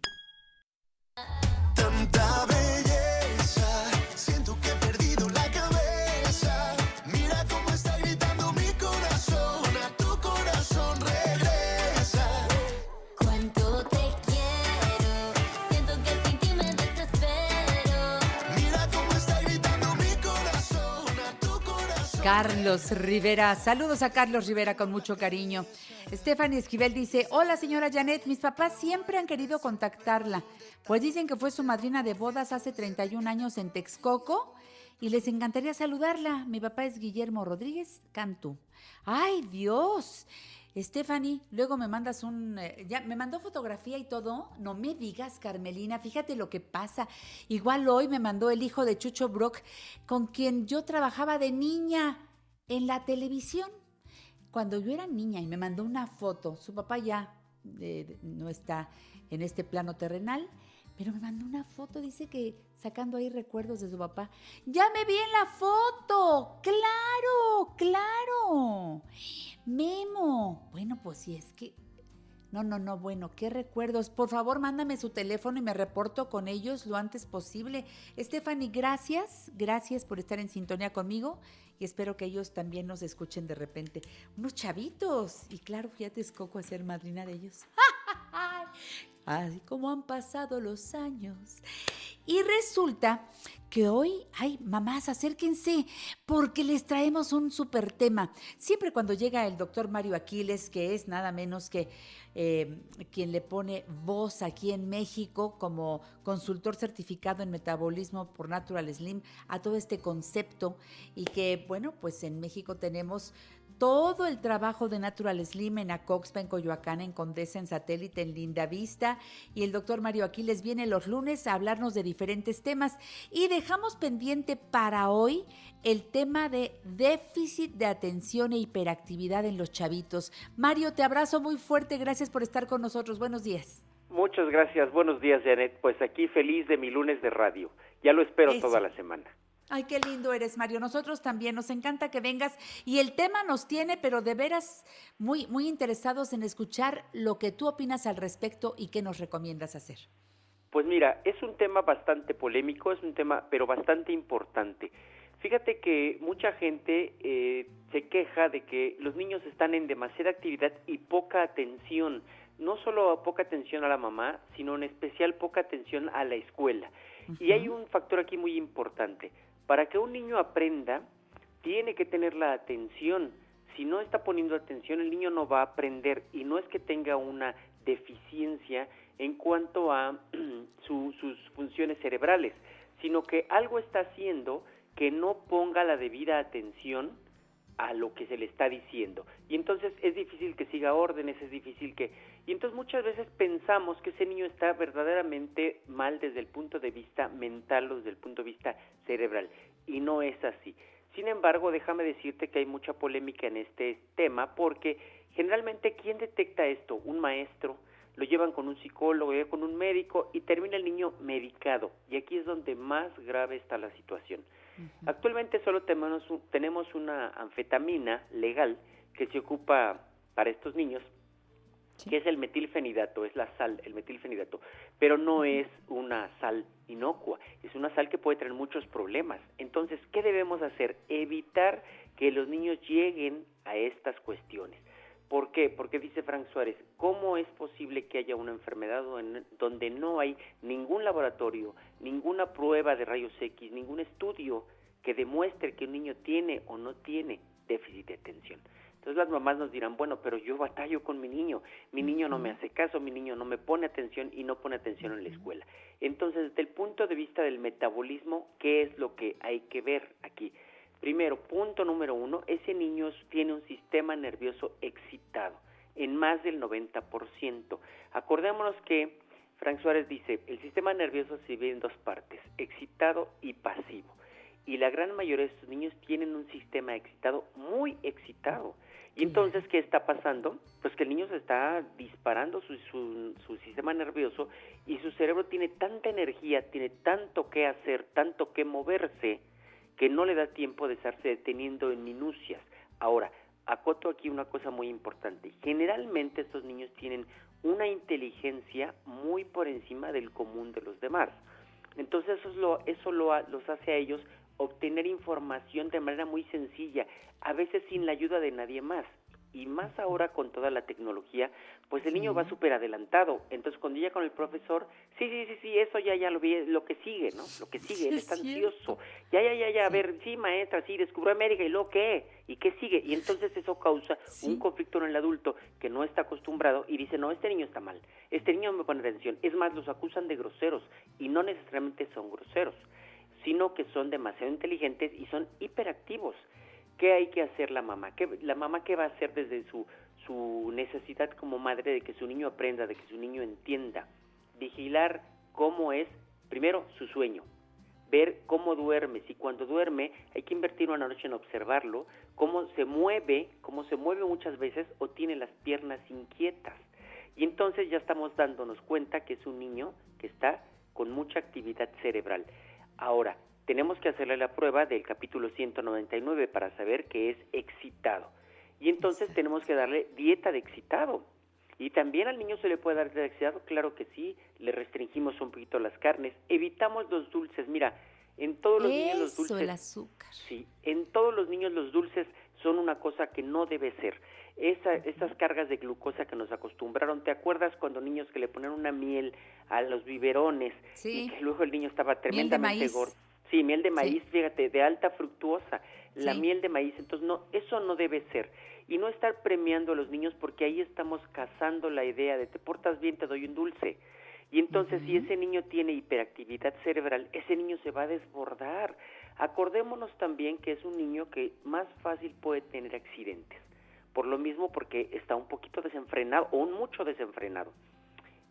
Carlos Rivera, saludos a Carlos Rivera con mucho cariño. Stephanie Esquivel dice, hola señora Janet, mis papás siempre han querido contactarla, pues dicen que fue su madrina de bodas hace 31 años en Texcoco y les encantaría saludarla. Mi papá es Guillermo Rodríguez Cantú. ¡Ay, Dios! Stephanie, luego me mandas un... eh, ya, me mandó fotografía y todo. No me digas, Carmelina, fíjate lo que pasa. Igual hoy me mandó el hijo de Chucho Brock, con quien yo trabajaba de niña en la televisión. Cuando yo era niña y me mandó una foto, su papá ya eh, no está en este plano terrenal, pero me mandó una foto, dice que sacando ahí recuerdos de su papá. Ya me vi en la foto, claro, claro. Memo. Bueno, pues si es que... No, no, no, bueno, qué recuerdos. Por favor, mándame su teléfono y me reporto con ellos lo antes posible. Stephanie, gracias, gracias por estar en sintonía conmigo y espero que ellos también nos escuchen de repente. Unos chavitos. Y claro, fui a Texcoco a ser madrina de ellos. Así como han pasado los años. Y resulta que hoy, ay, mamás, acérquense, porque les traemos un súper tema. Siempre cuando llega el doctor Mario Aquiles, que es nada menos que eh, quien le pone voz aquí en México como consultor certificado en metabolismo por Natural Slim a todo este concepto y que, bueno, pues en México tenemos todo el trabajo de Natural Slim en Acoxpa, en Coyoacán, en Condesa, en Satélite, en Linda Vista. Y el doctor Mario Aquiles viene los lunes a hablarnos de diferentes temas. Y dejamos pendiente para hoy el tema de déficit de atención e hiperactividad en los chavitos. Mario, te abrazo muy fuerte. Gracias por estar con nosotros. Buenos días. Muchas gracias. Buenos días, Janet. Pues aquí feliz de mi lunes de radio. Ya lo espero Eso. toda la semana. Ay, qué lindo eres, Mario. Nosotros también nos encanta que vengas y el tema nos tiene, pero de veras muy, muy interesados en escuchar lo que tú opinas al respecto y qué nos recomiendas hacer. Pues mira, es un tema bastante polémico, es un tema pero bastante importante. Fíjate que mucha gente eh, se queja de que los niños están en demasiada actividad y poca atención, no solo poca atención a la mamá, sino en especial poca atención a la escuela. Y hay un factor aquí muy importante. Para que un niño aprenda, tiene que tener la atención. Si no está poniendo atención, el niño no va a aprender y no es que tenga una deficiencia en cuanto a su- sus funciones cerebrales, sino que algo está haciendo que no ponga la debida atención a lo que se le está diciendo. Y entonces es difícil que siga órdenes, es difícil que... Y entonces muchas veces pensamos que ese niño está verdaderamente mal desde el punto de vista mental o desde el punto de vista cerebral. Y no es así. Sin embargo, déjame decirte que hay mucha polémica en este tema porque generalmente ¿quién detecta esto? Un maestro, lo llevan con un psicólogo, lo con un médico y termina el niño medicado. Y aquí es donde más grave está la situación. Actualmente solo tenemos, tenemos una anfetamina legal que se ocupa para estos niños, que es el metilfenidato, es la sal, el metilfenidato, pero no es una sal inocua, es una sal que puede traer muchos problemas. Entonces, ¿qué debemos hacer? Evitar que los niños lleguen a estas cuestiones. ¿Por qué? Porque dice Frank Suárez, ¿cómo es posible que haya una enfermedad en- donde no hay ningún laboratorio, ninguna prueba de rayos X, ningún estudio que demuestre que un niño tiene o no tiene déficit de atención? Entonces las mamás nos dirán, bueno, pero yo batallo con mi niño, mi niño no me hace caso, mi niño no me pone atención y no pone atención en la escuela. Entonces, desde el punto de vista del metabolismo, ¿qué es lo que hay que ver aquí? Primero, punto número uno, ese niño tiene un sistema nervioso excitado en más del 90%. Acordémonos que Frank Suárez dice, el sistema nervioso se divide en dos partes, excitado y pasivo. Y la gran mayoría de estos niños tienen un sistema excitado, muy excitado. Y entonces, ¿qué está pasando? Pues que el niño se está disparando su, su, su sistema nervioso y su cerebro tiene tanta energía, tiene tanto que hacer, tanto que moverse, que no le da tiempo de estarse deteniendo en minucias. Ahora, acoto aquí una cosa muy importante. Generalmente estos niños tienen una inteligencia muy por encima del común de los demás. Entonces eso, es lo, eso lo, los hace a ellos obtener información de manera muy sencilla, a veces sin la ayuda de nadie más. Y más ahora con toda la tecnología, pues el niño va súper adelantado. Entonces cuando llega con el profesor, sí, sí, sí, sí, eso ya, ya lo vi, lo que sigue, ¿no? Lo que sigue, él está ansioso. Ya, ya, ya, ya, a ver, sí, maestra, sí, descubrió América, ¿y luego qué? ¿Y qué sigue? Y entonces eso causa un conflicto en el adulto que no está acostumbrado y dice, no, este niño está mal, este niño no me pone atención. Es más, los acusan de groseros y no necesariamente son groseros, sino que son demasiado inteligentes y son hiperactivos. ¿Qué hay que hacer la mamá? ¿Qué, ¿La mamá va a hacer desde su, su necesidad como madre de que su niño aprenda, de que su niño entienda? Vigilar cómo es, primero, su sueño, ver cómo duerme, si cuando duerme hay que invertir una noche en observarlo, cómo se mueve, cómo se mueve muchas veces o tiene las piernas inquietas. Y entonces ya estamos dándonos cuenta que es un niño que está con mucha actividad cerebral. Ahora, tenemos que hacerle la prueba del capítulo 199 para saber que es excitado. Y entonces tenemos que darle dieta de excitado. Y también al niño se le puede dar dieta de excitado, claro que sí, le restringimos un poquito las carnes, evitamos los dulces. Mira, en todos los niños los dulces el azúcar. Sí, en todos los niños los dulces son una cosa que no debe ser. Esa, esas cargas de glucosa que nos acostumbraron, ¿te acuerdas cuando niños que le ponían una miel a los biberones Sí. y que luego el niño estaba tremendamente gordo? Sí, miel de maíz, fíjate, de alta fructuosa, la Sí. miel de maíz, entonces no, eso no debe ser. Y no estar premiando a los niños porque ahí estamos cazando la idea de te portas bien, te doy un dulce. Y entonces si ese niño tiene hiperactividad cerebral, ese niño se va a desbordar. Acordémonos también que es un niño que más fácil puede tener accidentes. Por lo mismo porque está un poquito desenfrenado o un mucho desenfrenado.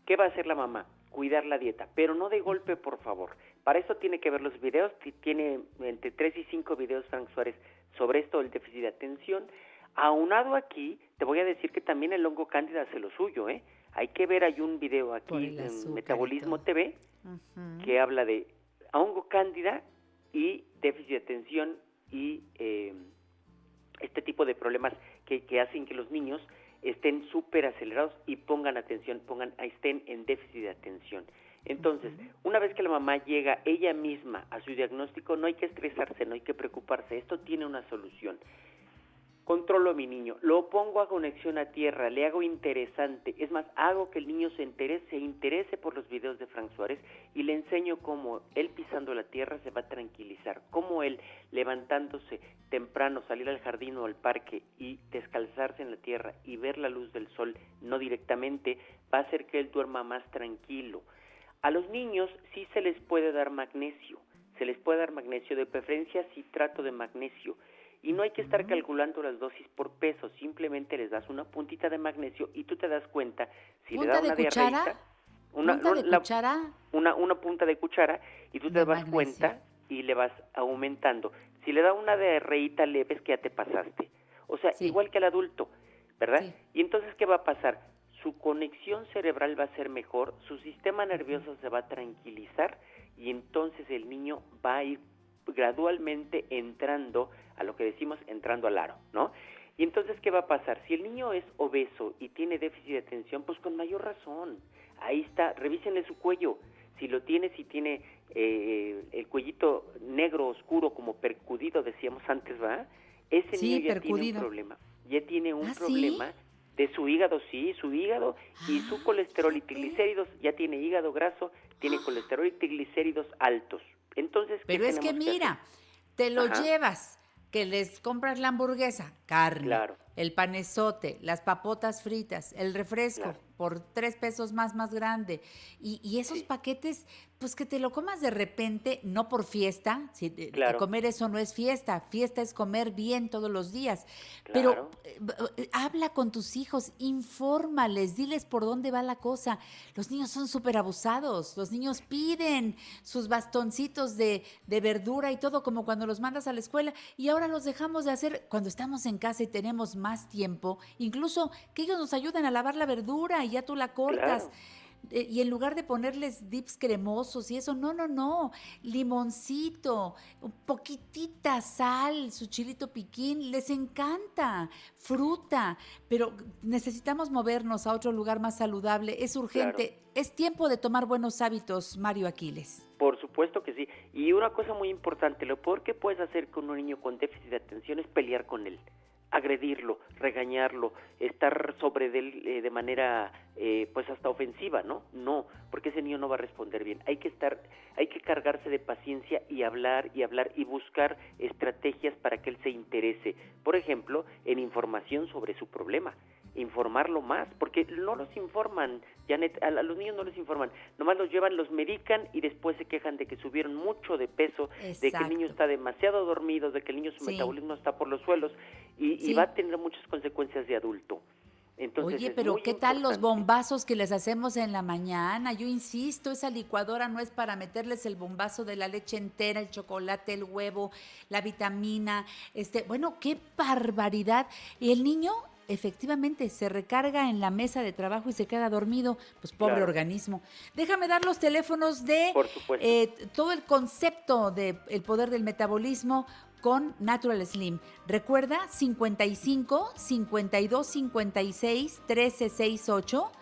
¿Qué va a hacer la mamá? Cuidar la dieta, pero no de golpe, por favor. Para eso tiene que ver los videos, ti- tiene entre 3 y 5 videos Frank Suárez sobre esto del déficit de atención. Aunado aquí, te voy a decir que también el hongo cándida hace lo suyo, ¿eh? Hay que ver, hay un video aquí en Metabolismo. TV que habla de hongo cándida y déficit de atención y eh, este tipo de problemas que, que hacen que los niños estén súper acelerados y pongan atención, pongan, estén en déficit de atención. Entonces, una vez que la mamá llega ella misma a su diagnóstico, no hay que estresarse, no hay que preocuparse, esto tiene una solución. Controlo a mi niño, lo pongo a conexión a tierra, le hago interesante, es más, hago que el niño se interese, se interese por los videos de Frank Suárez y le enseño cómo él pisando la tierra se va a tranquilizar, cómo él levantándose temprano, salir al jardín o al parque y descalzarse en la tierra y ver la luz del sol, no directamente, va a hacer que él duerma más tranquilo. A los niños sí se les puede dar magnesio, se les puede dar magnesio, de preferencia citrato de magnesio. Y no hay que estar calculando las dosis por peso, simplemente les das una puntita de magnesio y tú te das cuenta si le da ¿Punta una de diarreíta, una, ¿Punta de la- cuchara? una, una punta de cuchara y tú te das magnesio. cuenta y le vas aumentando. Si le da una diarreíta leve es que ya te pasaste. O sea, igual que al adulto, ¿verdad? Y entonces, ¿qué va a pasar? Su conexión cerebral va a ser mejor, su sistema nervioso se va a tranquilizar y entonces el niño va a ir gradualmente entrando a lo que decimos entrando al aro, ¿no? Y entonces, ¿qué va a pasar? Si el niño es obeso y tiene déficit de atención, pues con mayor razón. Ahí está, revísenle su cuello. Si lo tiene, si tiene eh, el cuellito negro oscuro como percudido, decíamos antes, ¿va? Ese Sí, niño ya tiene un problema. Ya tiene un ¿Ah, sí? problema de su hígado, sí, su hígado y su colesterol y triglicéridos. Ya tiene hígado graso, tiene colesterol y triglicéridos altos. Entonces, ¿qué Pero es que mira, te lo Ajá. llevas, que les compras la hamburguesa, carne, Claro. El panesote, las papotas fritas, el refresco Claro. por tres pesos más más grande. Y, y esos paquetes, pues que te lo comas de repente, no por fiesta, si, eh, Claro. comer eso no es fiesta, fiesta es comer bien todos los días. Claro. Pero eh, eh, habla con tus hijos, infórmales, diles por dónde va la cosa. Los niños son súper abusados, los niños piden sus bastoncitos de, de verdura y todo, como cuando los mandas a la escuela, y ahora los dejamos de hacer cuando estamos en casa y tenemos más tiempo, incluso que ellos nos ayuden a lavar la verdura y ya tú la cortas. Claro. Eh, y en lugar de ponerles dips cremosos y eso, no, no, no, limoncito, un poquitita sal, su chilito piquín, les encanta, fruta, pero necesitamos movernos a otro lugar más saludable, es urgente, es tiempo de tomar buenos hábitos, Mario Aquiles. Por supuesto que sí. Y una cosa muy importante, lo peor que puedes hacer con un niño con déficit de atención es pelear con él, agredirlo, regañarlo, estar sobre él eh, de manera eh, pues hasta ofensiva, ¿no? No, porque ese niño no va a responder bien. Hay que estar, hay que cargarse de paciencia y hablar y hablar y buscar estrategias para que él se interese. Por ejemplo, en información sobre su problema informarlo más, porque no los informan, Janet, a, los niños no les informan, nomás los llevan, los medican y después se quejan de que subieron mucho de peso, de que el niño está demasiado dormido, de que el niño su Sí. metabolismo está por los suelos y, va a tener muchas consecuencias de adulto. Entonces, Oye, pero ¿qué tal los bombazos que les hacemos en la mañana? Yo insisto, esa licuadora no es para meterles el bombazo de la leche entera, el chocolate, el huevo, la vitamina. Este, bueno, qué barbaridad. Y el niño efectivamente se recarga en la mesa de trabajo y se queda dormido. Pues pobre Claro. organismo. Déjame dar los teléfonos de eh, todo el concepto del poder del metabolismo con Natural Slim. Recuerda 55 52 56 13 68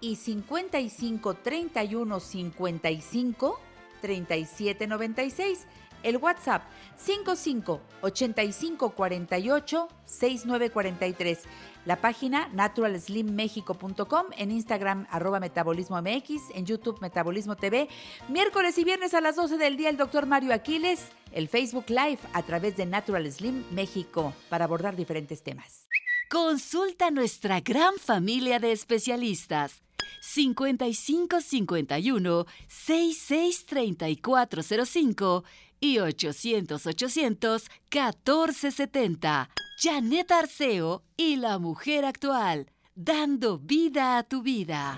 y 55 31 55 37 96. El WhatsApp 55 85 48 69 43. La página naturalslimmexico.com, en Instagram arroba metabolismo MX, en YouTube Metabolismo TV. Miércoles y viernes a las 12 del día el doctor Mario Aquiles, el Facebook Live a través de Natural Slim México para abordar diferentes temas. Consulta nuestra gran familia de especialistas. 5551 663405 y 800 800 1470. Janet Arceo y la mujer actual, dando vida a tu vida.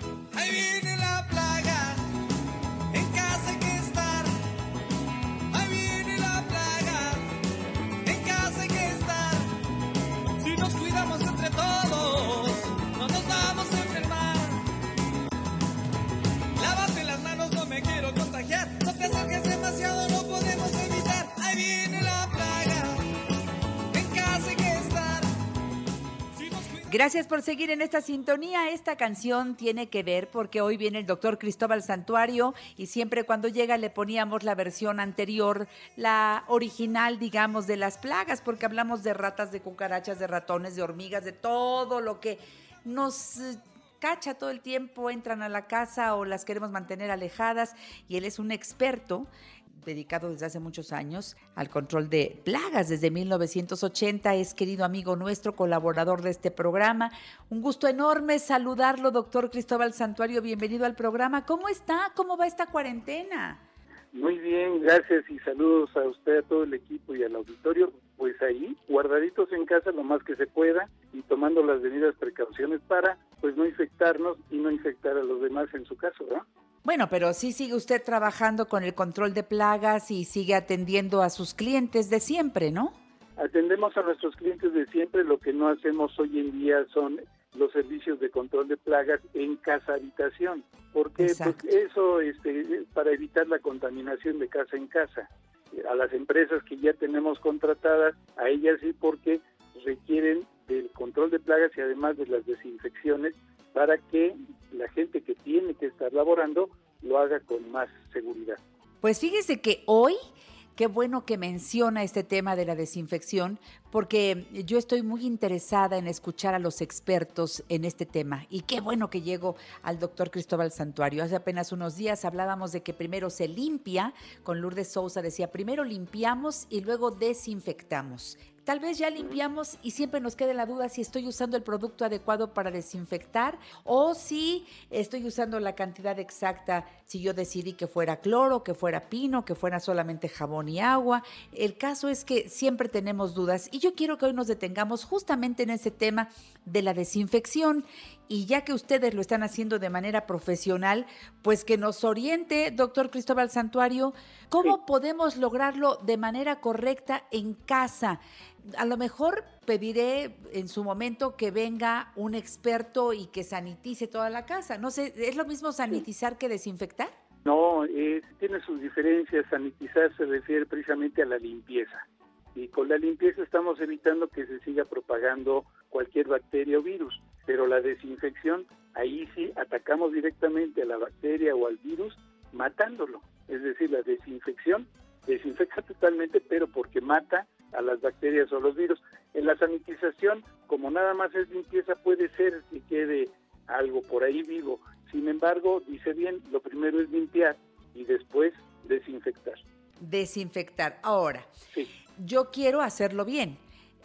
Gracias por seguir en esta sintonía. Esta canción tiene que ver porque hoy viene el doctor Cristóbal Santuario y siempre cuando llega le poníamos la versión anterior, la original, digamos, de las plagas, porque hablamos de ratas, de cucarachas, de ratones, de hormigas, de todo lo que nos cacha todo el tiempo, entran a la casa o las queremos mantener alejadas y él es un experto dedicado desde hace muchos años al control de plagas desde 1980. Es querido amigo nuestro, colaborador de este programa. Un gusto enorme saludarlo, doctor Cristóbal Santuario. Bienvenido al programa. ¿Cómo está? ¿Cómo va esta cuarentena? Muy bien, gracias y saludos a usted, a todo el equipo y al auditorio. Pues ahí, guardaditos en casa lo más que se pueda y tomando las debidas precauciones para pues no infectarnos y no infectar a los demás en su caso, ¿no? Bueno, pero sí sigue usted trabajando con el control de plagas y sigue atendiendo a sus clientes de siempre, ¿no? Atendemos a nuestros clientes de siempre, lo que no hacemos hoy en día son los servicios de control de plagas en casa habitación, porque pues, eso este, para evitar la contaminación de casa en casa. A las empresas que ya tenemos contratadas, a ellas sí porque requieren del control de plagas y además de las desinfecciones para que la gente que tiene que estar laborando lo haga con más seguridad. Pues fíjese que hoy Qué bueno que menciona este tema de la desinfección, porque yo estoy muy interesada en escuchar a los expertos en este tema. Y qué bueno que llego al doctor Cristóbal Santuario. Hace apenas unos días hablábamos de que primero se limpia, con Lourdes Sousa decía, primero limpiamos y luego desinfectamos. Tal vez ya limpiamos y siempre nos queda la duda si estoy usando el producto adecuado para desinfectar o si estoy usando la cantidad exacta, si yo decidí que fuera cloro, que fuera pino, que fuera solamente jabón y agua. El caso es que siempre tenemos dudas y yo quiero que hoy nos detengamos justamente en ese tema de la desinfección y ya que ustedes lo están haciendo de manera profesional, pues que nos oriente, doctor Cristóbal Santuario, cómo podemos lograrlo de manera correcta en casa. A lo mejor pediré en su momento que venga un experto y que sanitice toda la casa. No sé, ¿es lo mismo sanitizar que desinfectar? No, eh, tiene sus diferencias. Sanitizar se refiere precisamente a la limpieza. Y con la limpieza estamos evitando que se siga propagando cualquier bacteria o virus. Pero la desinfección, ahí sí atacamos directamente a la bacteria o al virus matándolo. Es decir, la desinfección desinfecta totalmente, pero porque mata a las bacterias o los virus. En la sanitización, como nada más es limpieza, puede ser que quede algo por ahí vivo. Sin embargo, dice bien, lo primero es limpiar y después desinfectar. Desinfectar. Ahora, yo quiero hacerlo bien.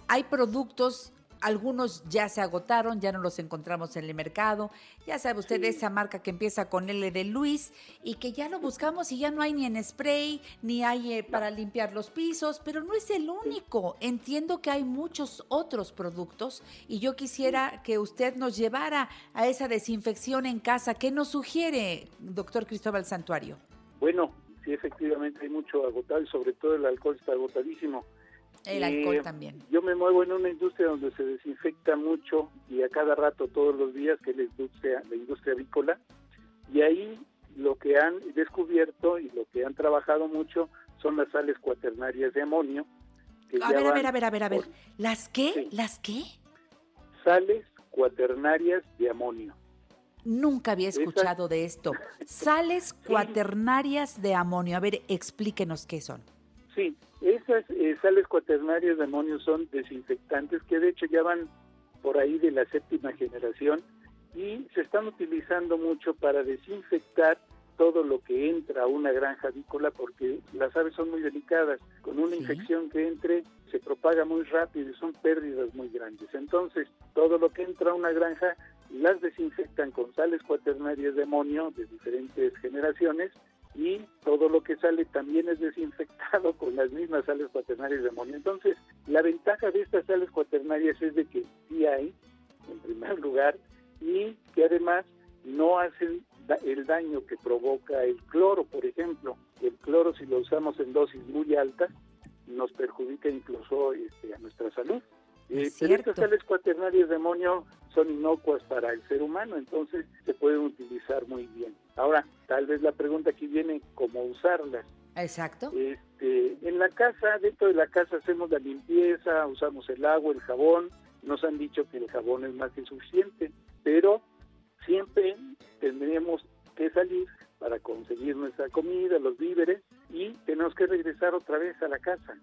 Hay productos algunos ya se agotaron, ya no los encontramos en el mercado. Ya sabe usted esa marca que empieza con L de Luis y que ya lo buscamos y ya no hay ni en spray, ni hay eh, para limpiar los pisos, pero no es el único. Entiendo que hay muchos otros productos y yo quisiera que usted nos llevara a esa desinfección en casa. ¿Qué nos sugiere, doctor Cristóbal Santuario? Bueno, sí, efectivamente hay mucho agotado y sobre todo el alcohol está agotadísimo. El alcohol también. Yo me muevo en una industria donde se desinfecta mucho y a cada rato, todos los días, que es la industria, la industria avícola. Y ahí lo que han descubierto y lo que han trabajado mucho son las sales cuaternarias de amonio. a ver, a ver, a ver, a ver, a ver. ¿Las qué? ¿Las qué? Sales cuaternarias de amonio. Nunca había escuchado de esto. Sales cuaternarias de amonio. A ver, explíquenos qué son. Sí, esas eh, sales cuaternarias de amonio son desinfectantes que de hecho ya van por ahí de la séptima generación y se están utilizando mucho para desinfectar todo lo que entra a una granja avícola porque las aves son muy delicadas. Con una infección que entre se propaga muy rápido y son pérdidas muy grandes. Entonces, todo lo que entra a una granja las desinfectan con sales cuaternarias de amonio de diferentes generaciones y todo lo que sale también es desinfectado con las mismas sales cuaternarias de amonio. Entonces, la ventaja de estas sales cuaternarias es de que sí hay, en primer lugar, y que además no hacen el daño que provoca el cloro, por ejemplo. El cloro, si lo usamos en dosis muy altas, nos perjudica incluso este, a nuestra salud. Eh, pero estas sales cuaternarias de amonio son inocuas para el ser humano, entonces se pueden utilizar muy bien. Ahora, tal vez la pregunta aquí viene, ¿cómo usarlas? Exacto. Este, en la casa, dentro de la casa hacemos la limpieza, usamos el agua, el jabón, nos han dicho que el jabón es más que suficiente, pero siempre tendremos que salir para conseguir nuestra comida, los víveres, y tenemos que regresar otra vez a la casa.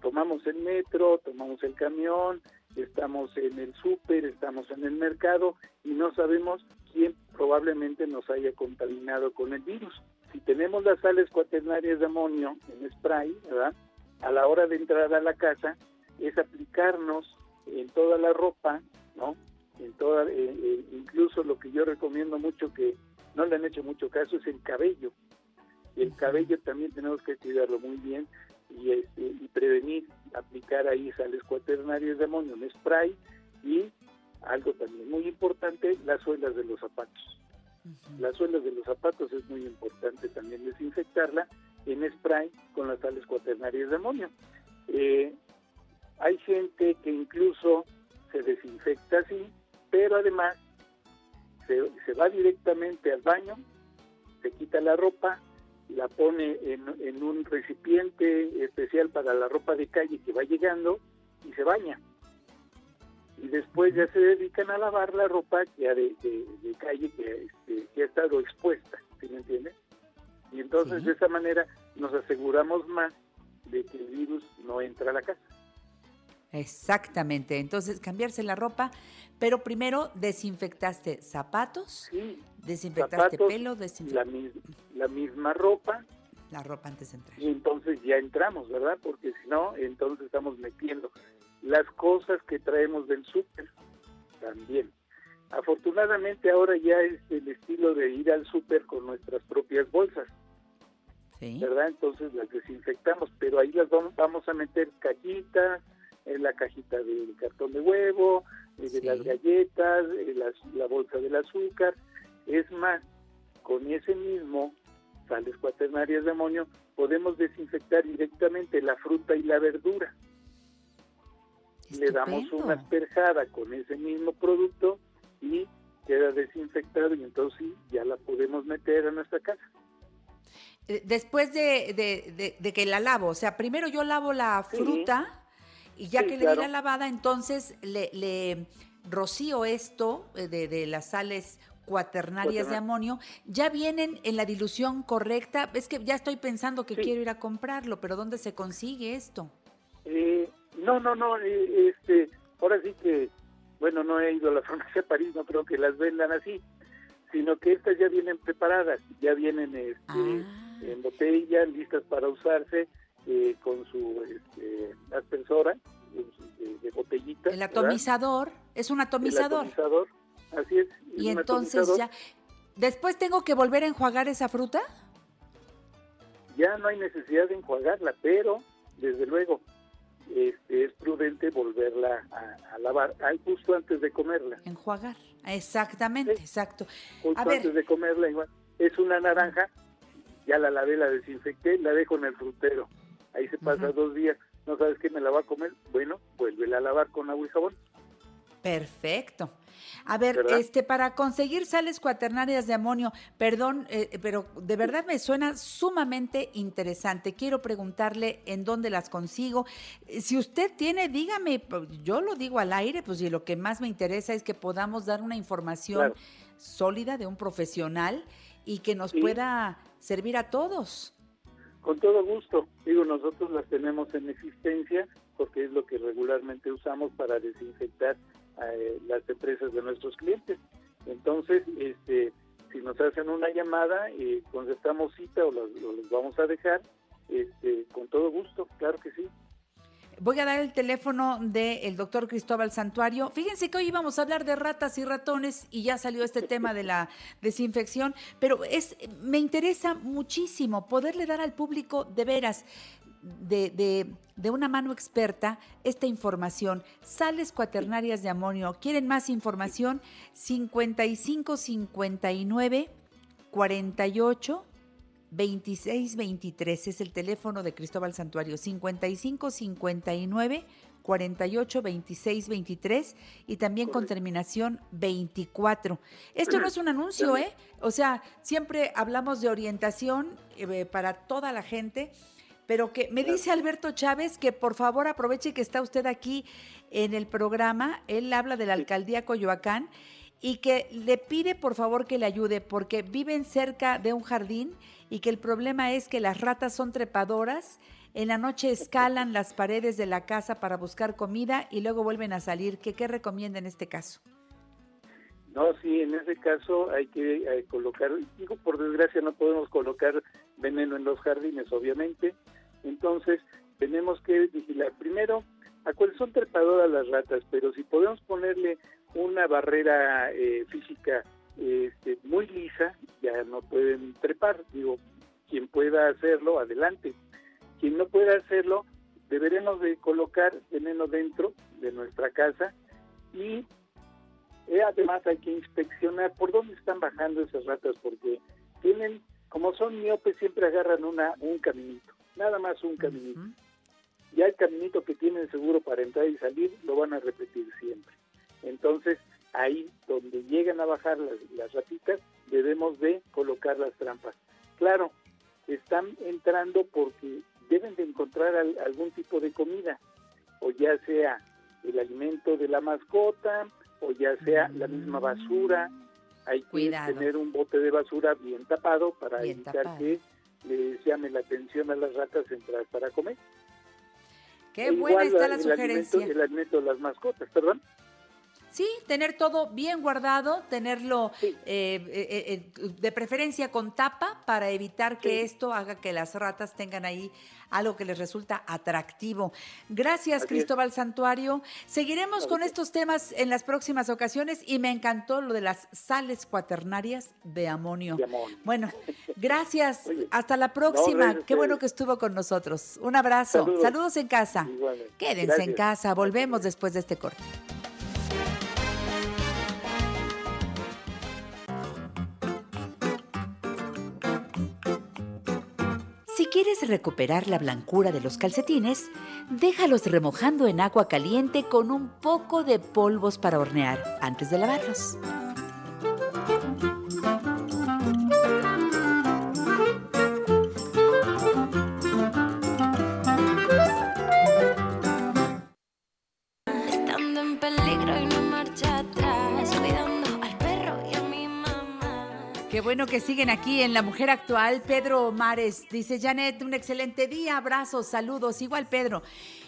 Tomamos el metro, tomamos el camión, estamos en el súper, estamos en el mercado y no sabemos quién probablemente nos haya contaminado con el virus. Si tenemos las sales cuaternarias de amonio en spray, ¿verdad? A la hora de entrar a la casa es aplicarnos en toda la ropa, ¿no? En toda, eh, eh, incluso lo que yo recomiendo mucho que no le han hecho mucho caso es el cabello. El cabello también tenemos que cuidarlo muy bien y, este, y prevenir, aplicar ahí sales cuaternarias de amonio en spray y algo también muy importante, las suelas de los zapatos. Las suelas de los zapatos es muy importante también desinfectarla en spray con las sales cuaternarias de amonio. Eh, hay gente que incluso se desinfecta así, pero además se, se va directamente al baño, se quita la ropa, la pone en, en un recipiente especial para la ropa de calle que va llegando y se baña. Y después ya se dedican a lavar la ropa ya de, de- de calle que, este, que ha estado expuesta, ¿sí me entiende? Y entonces de esa manera nos aseguramos más de que el virus no entra a la casa. Exactamente. Entonces, cambiarse la ropa, pero primero desinfectaste zapatos, desinfectaste Zapatos, pelo, desinfectaste la, mis- la misma ropa la ropa antes de entrar. y entonces ya entramos, ¿verdad? Porque si no, entonces estamos metiendo las cosas que traemos del súper también. Afortunadamente ahora ya es el estilo de ir al súper con nuestras propias bolsas, ¿verdad? Entonces las desinfectamos, pero ahí las vamos, vamos a meter cajitas, la cajita del cartón de huevo, de las galletas, la bolsa del azúcar. Es más, con ese mismo sales cuaternarias de amonio podemos desinfectar directamente la fruta y la verdura. Le damos una asperjada con ese mismo producto y queda desinfectado y entonces sí, ya la podemos meter a nuestra casa. Eh, Después de, de- de- de que la lavo, o sea, primero yo lavo la Sí. Y ya Sí, que le di la lavada, entonces le, le rocío esto eh, de, de las sales cuaternarias de amonio, ya vienen en la dilución correcta. Es que ya estoy pensando que quiero ir a comprarlo, pero ¿dónde se consigue esto? Eh, no, no, no, eh, este, ahora sí que, bueno, no he ido a la farmacia París, no creo que las vendan así, sino que estas ya vienen preparadas, ya vienen este, Ah. en botella, listas para usarse, eh, con su este, aspersora de, de botellita. El ¿verdad? atomizador, es un El atomizador. atomizador, así es. es Y entonces atomizador. ya... ¿Después tengo que volver a enjuagar esa fruta? ya no hay necesidad de enjuagarla, pero desde luego este, es prudente volverla a, a lavar ay, justo antes de comerla. Enjuagar. Exactamente, exacto. Justo A ver, antes de comerla, igual. Es una naranja, ya la lavé, la desinfecté, la dejo en el frutero. Ahí se pasa dos días. ¿No sabes qué me la va a comer? Bueno, vuélvela a lavar con agua y jabón. Perfecto. A ver, ¿Verdad? este, para conseguir sales cuaternarias de amonio, perdón, eh, pero de verdad me suena sumamente interesante. Quiero preguntarle en dónde las consigo. Si usted tiene, dígame, yo lo digo al aire, pues y lo que más me interesa es que podamos dar una información Claro. sólida de un profesional y que nos Sí. pueda servir a todos. Con todo gusto. Digo, nosotros las tenemos en existencia porque es lo que regularmente usamos para desinfectar eh, las empresas de nuestros clientes. Entonces, este, si nos hacen una llamada, eh, contestamos cita o los, los vamos a dejar, este, con todo gusto, claro que sí. Voy a dar el teléfono del doctor Cristóbal Santuario. Fíjense que hoy íbamos a hablar de ratas y ratones y ya salió este tema de la desinfección, pero es, me interesa muchísimo poderle dar al público de veras, de, de- de una mano experta, esta información. Sales cuaternarias de amonio. ¿Quieren más información? 5559 48 2623 es el teléfono de Cristóbal Santuario, 55 59 48 26 23 y también con terminación 24. Esto no es un anuncio, ¿eh? O sea, siempre hablamos de orientación eh, para toda la gente, pero que me dice Alberto Chávez que por favor aproveche que está usted aquí en el programa, él habla de la alcaldía Coyoacán y que le pide por favor que le ayude porque viven cerca de un jardín y que el problema es que las ratas son trepadoras, en la noche escalan las paredes de la casa para buscar comida y luego vuelven a salir. ¿Qué, qué recomienda en este caso? No, sí, en ese caso hay que eh, colocar, digo, por desgracia no podemos colocar veneno en los jardines, obviamente, entonces tenemos que vigilar primero a cuáles son trepadoras las ratas, pero si podemos ponerle una barrera eh, física este, muy lisa, ya no pueden trepar, digo, quien pueda hacerlo, adelante, quien no pueda hacerlo, deberemos de colocar veneno dentro de nuestra casa y eh, además hay que inspeccionar por dónde están bajando esas ratas porque tienen, como son miopes, siempre agarran una un caminito, nada más un caminito. Ya el caminito que tienen seguro para entrar y salir lo van a repetir siempre. Entonces, ahí donde llegan a bajar las, las ratitas, debemos de colocar las trampas. Claro, están entrando porque deben de encontrar al- algún tipo de comida, o ya sea el alimento de la mascota, o ya sea la misma basura. Hay que Cuidado. tener un bote de basura bien tapado para Bien evitar tapado. que les llame la atención a las ratas entrar para comer. Qué E buena igual está la el sugerencia. Alimento, el alimento de las mascotas, perdón. Sí, tener todo bien guardado, tenerlo eh, eh, eh, de preferencia con tapa para evitar que esto haga que las ratas tengan ahí algo que les resulta atractivo. Gracias, Así es. Cristóbal Santuario. Seguiremos con estos temas en las próximas ocasiones y me encantó lo de las sales cuaternarias de amonio. Bueno, gracias. Hasta la próxima. Qué bueno que estuvo con nosotros. Un abrazo. Saludos. Saludos en casa. Igualmente. Quédense en casa. Volvemos después de este corte. Quieres recuperar la blancura de los calcetines, déjalos remojando en agua caliente con un poco de polvos para hornear antes de lavarlos. Bueno que siguen aquí en La Mujer Actual. Pedro Mares dice, Janet, un excelente día, abrazos, saludos. Igual Pedro.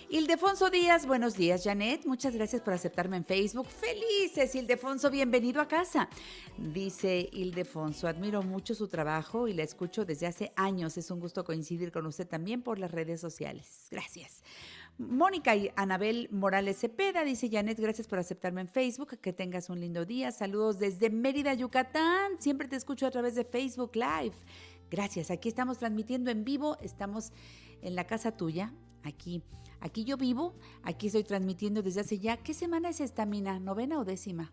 Ildefonso Díaz, buenos días, Janet. Muchas gracias por aceptarme en Facebook. Felices, Ildefonso, bienvenido a casa. Dice Ildefonso, admiro mucho su trabajo y la escucho desde hace años. Es un gusto coincidir con usted también por las redes sociales. Gracias. Mónica y Anabel Morales Cepeda dice Janet, gracias por aceptarme en Facebook, que tengas un lindo día. Saludos desde Mérida, Yucatán. Siempre te escucho a través de Facebook Live. Gracias, aquí estamos transmitiendo en vivo, estamos en la casa tuya, aquí. Aquí yo vivo, aquí estoy transmitiendo desde hace ya, ¿qué semana es esta, Mina? ¿Novena o décima?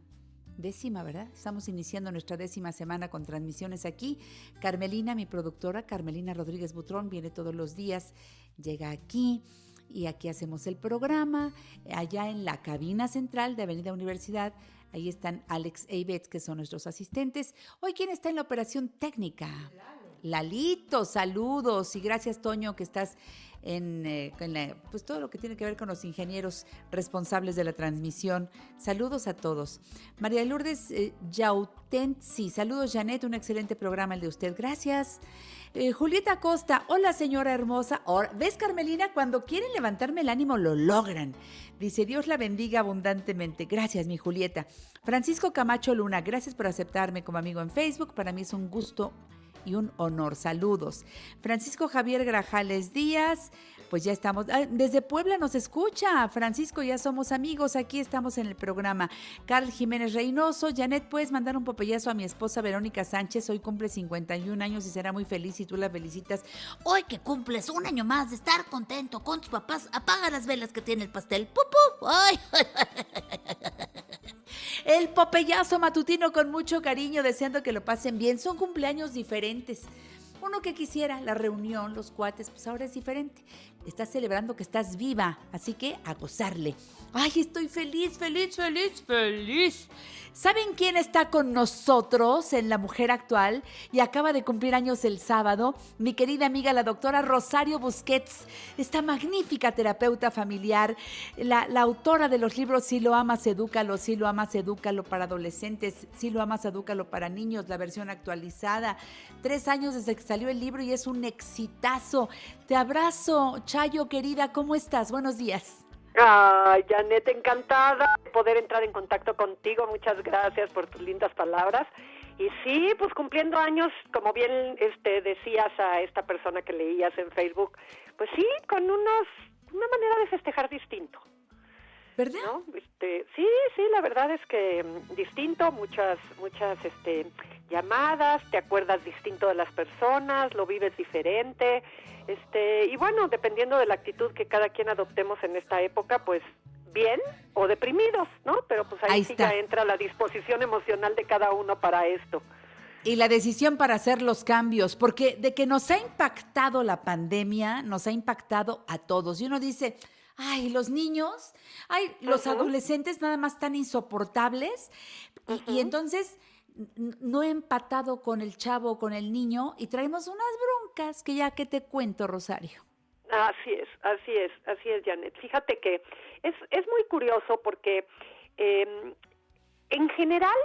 Décima, ¿verdad? Estamos iniciando nuestra décima semana con transmisiones aquí. Carmelina, mi productora, Carmelina Rodríguez Butrón, viene todos los días, llega aquí y aquí hacemos el programa. Allá en la cabina central de Avenida Universidad, ahí están Alex e Ivette, que son nuestros asistentes. Hoy, ¿quién está en la operación técnica? Lalito, saludos y gracias Toño que estás en, eh, pues todo lo que tiene que ver con los ingenieros responsables de la transmisión. Saludos a todos. María Lourdes eh, Yautensi, saludos Janet, un excelente programa el de usted. Gracias. Eh, Julieta Costa, hola señora hermosa. ¿Ves Carmelina? Cuando quieren levantarme el ánimo lo logran. Dice Dios la bendiga abundantemente. Gracias mi Julieta. Francisco Camacho Luna, gracias por aceptarme como amigo en Facebook. Para mí es un gusto y un honor. Saludos. Francisco Javier Grajales Díaz, pues ya estamos, ah, desde Puebla nos escucha. Francisco, ya somos amigos, aquí estamos en el programa. Carl Jiménez Reynoso, Janet, puedes mandar un popellazo a mi esposa Verónica Sánchez, hoy cumple 51 años y será muy feliz si tú la felicitas. Hoy que cumples un año más de estar contento con tus papás, apaga las velas que tiene el pastel. ¡Pupu! ¡Ay! El popellazo matutino con mucho cariño, deseando que lo pasen bien. Son cumpleaños diferentes. Uno que quisiera, la reunión, los cuates, pues ahora es diferente. Estás celebrando que estás viva, así que a gozarle. Ay, estoy feliz, feliz, feliz, feliz. ¿Saben quién está con nosotros en La Mujer Actual y acaba de cumplir años el sábado? Mi querida amiga, la doctora Rosario Busquets, esta magnífica terapeuta familiar, la, autora de los libros Si lo amas, edúcalo, Si lo amas, edúcalo para adolescentes, Si lo amas, edúcalo para niños, la versión actualizada. Tres años desde que salió el libro y es un exitazo. Te abrazo, Chayo, querida, ¿cómo estás? Buenos días. Ay, Janet, encantada de poder entrar en contacto contigo. Muchas gracias por tus lindas palabras. Y sí, pues cumpliendo años, como bien este decías a esta persona que leías en Facebook, pues sí, con unos una manera de festejar distinto. ¿Verdad? ¿no? Este, sí, sí, la verdad es que mm, distinto, muchas muchas este llamadas, te acuerdas distinto de las personas, lo vives diferente. Este, y bueno, dependiendo de la actitud que cada quien adoptemos en esta época, pues bien o deprimidos, ¿no? Pero pues ahí, Ahí sí está. ya entra la disposición emocional de cada uno para esto. Y la decisión para hacer los cambios, porque de que nos ha impactado la pandemia, nos ha impactado a todos. Y uno dice, ay, los niños, ay, los adolescentes nada más tan insoportables. Y, y entonces no he empatado con el chavo, con el niño, y traemos unas broncas que ya que te cuento, Rosario. Así es, así es, así es, Janet. Fíjate que es, es muy curioso porque eh, en general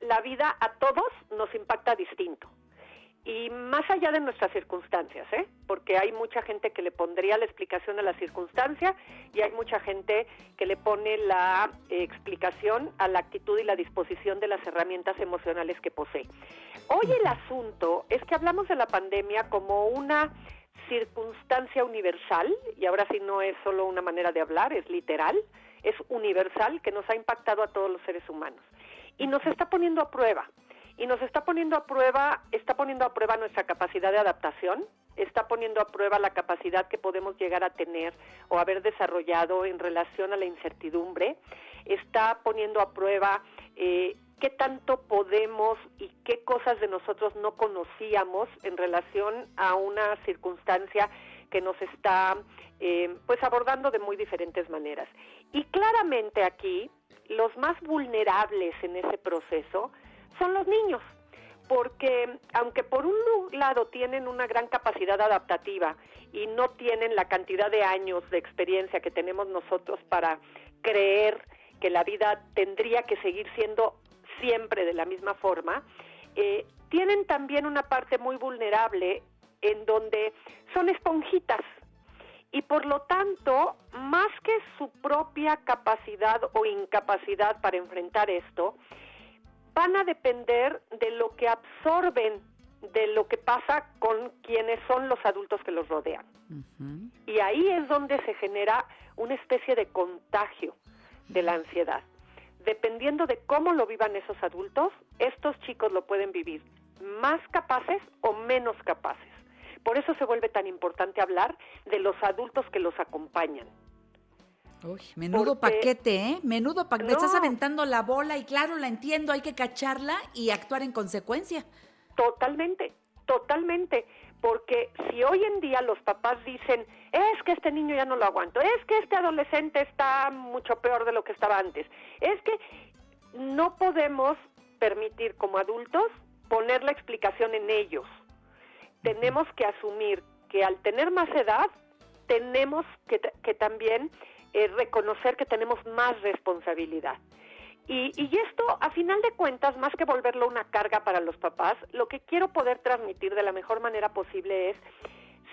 la vida a todos nos impacta distinto. Y más allá de nuestras circunstancias, ¿eh? Porque hay mucha gente que le pondría la explicación a la circunstancia y hay mucha gente que le pone la explicación a la actitud y la disposición de las herramientas emocionales que posee. Hoy el asunto es que hablamos de la pandemia como una circunstancia universal, y ahora sí no es solo una manera de hablar, es literal, es universal que nos ha impactado a todos los seres humanos. Y nos está poniendo a prueba. Y nos está poniendo a prueba, está poniendo a prueba nuestra capacidad de adaptación, está poniendo a prueba la capacidad que podemos llegar a tener o haber desarrollado en relación a la incertidumbre, está poniendo a prueba eh, qué tanto podemos y qué cosas de nosotros no conocíamos en relación a una circunstancia que nos está eh, pues abordando de muy diferentes maneras. Y claramente aquí los más vulnerables en ese proceso son los niños, porque aunque por un lado tienen una gran capacidad adaptativa y no tienen la cantidad de años de experiencia que tenemos nosotros para creer que la vida tendría que seguir siendo siempre de la misma forma, eh, tienen también una parte muy vulnerable en donde son esponjitas y por lo tanto, más que su propia capacidad o incapacidad para enfrentar esto, van a depender de lo que absorben de lo que pasa con quienes son los adultos que los rodean. Y ahí es donde se genera una especie de contagio de la ansiedad. Dependiendo de cómo lo vivan esos adultos, estos chicos lo pueden vivir más capaces o menos capaces. Por eso se vuelve tan importante hablar de los adultos que los acompañan. Uy, menudo Porque- paquete, ¿eh? Menudo paquete. Me estás No. aventando la bola y claro, la entiendo, hay que cacharla y actuar en consecuencia. Totalmente, totalmente. Porque si hoy en día los papás dicen, es que este niño ya no lo aguanto, es que este adolescente está mucho peor de lo que estaba antes, es que no podemos permitir como adultos poner la explicación en ellos. Tenemos que asumir que al tener más edad, tenemos que también eh, reconocer que tenemos más responsabilidad. Y, y esto, a final de cuentas, más que volverlo una carga para los papás, lo que quiero poder transmitir de la mejor manera posible es,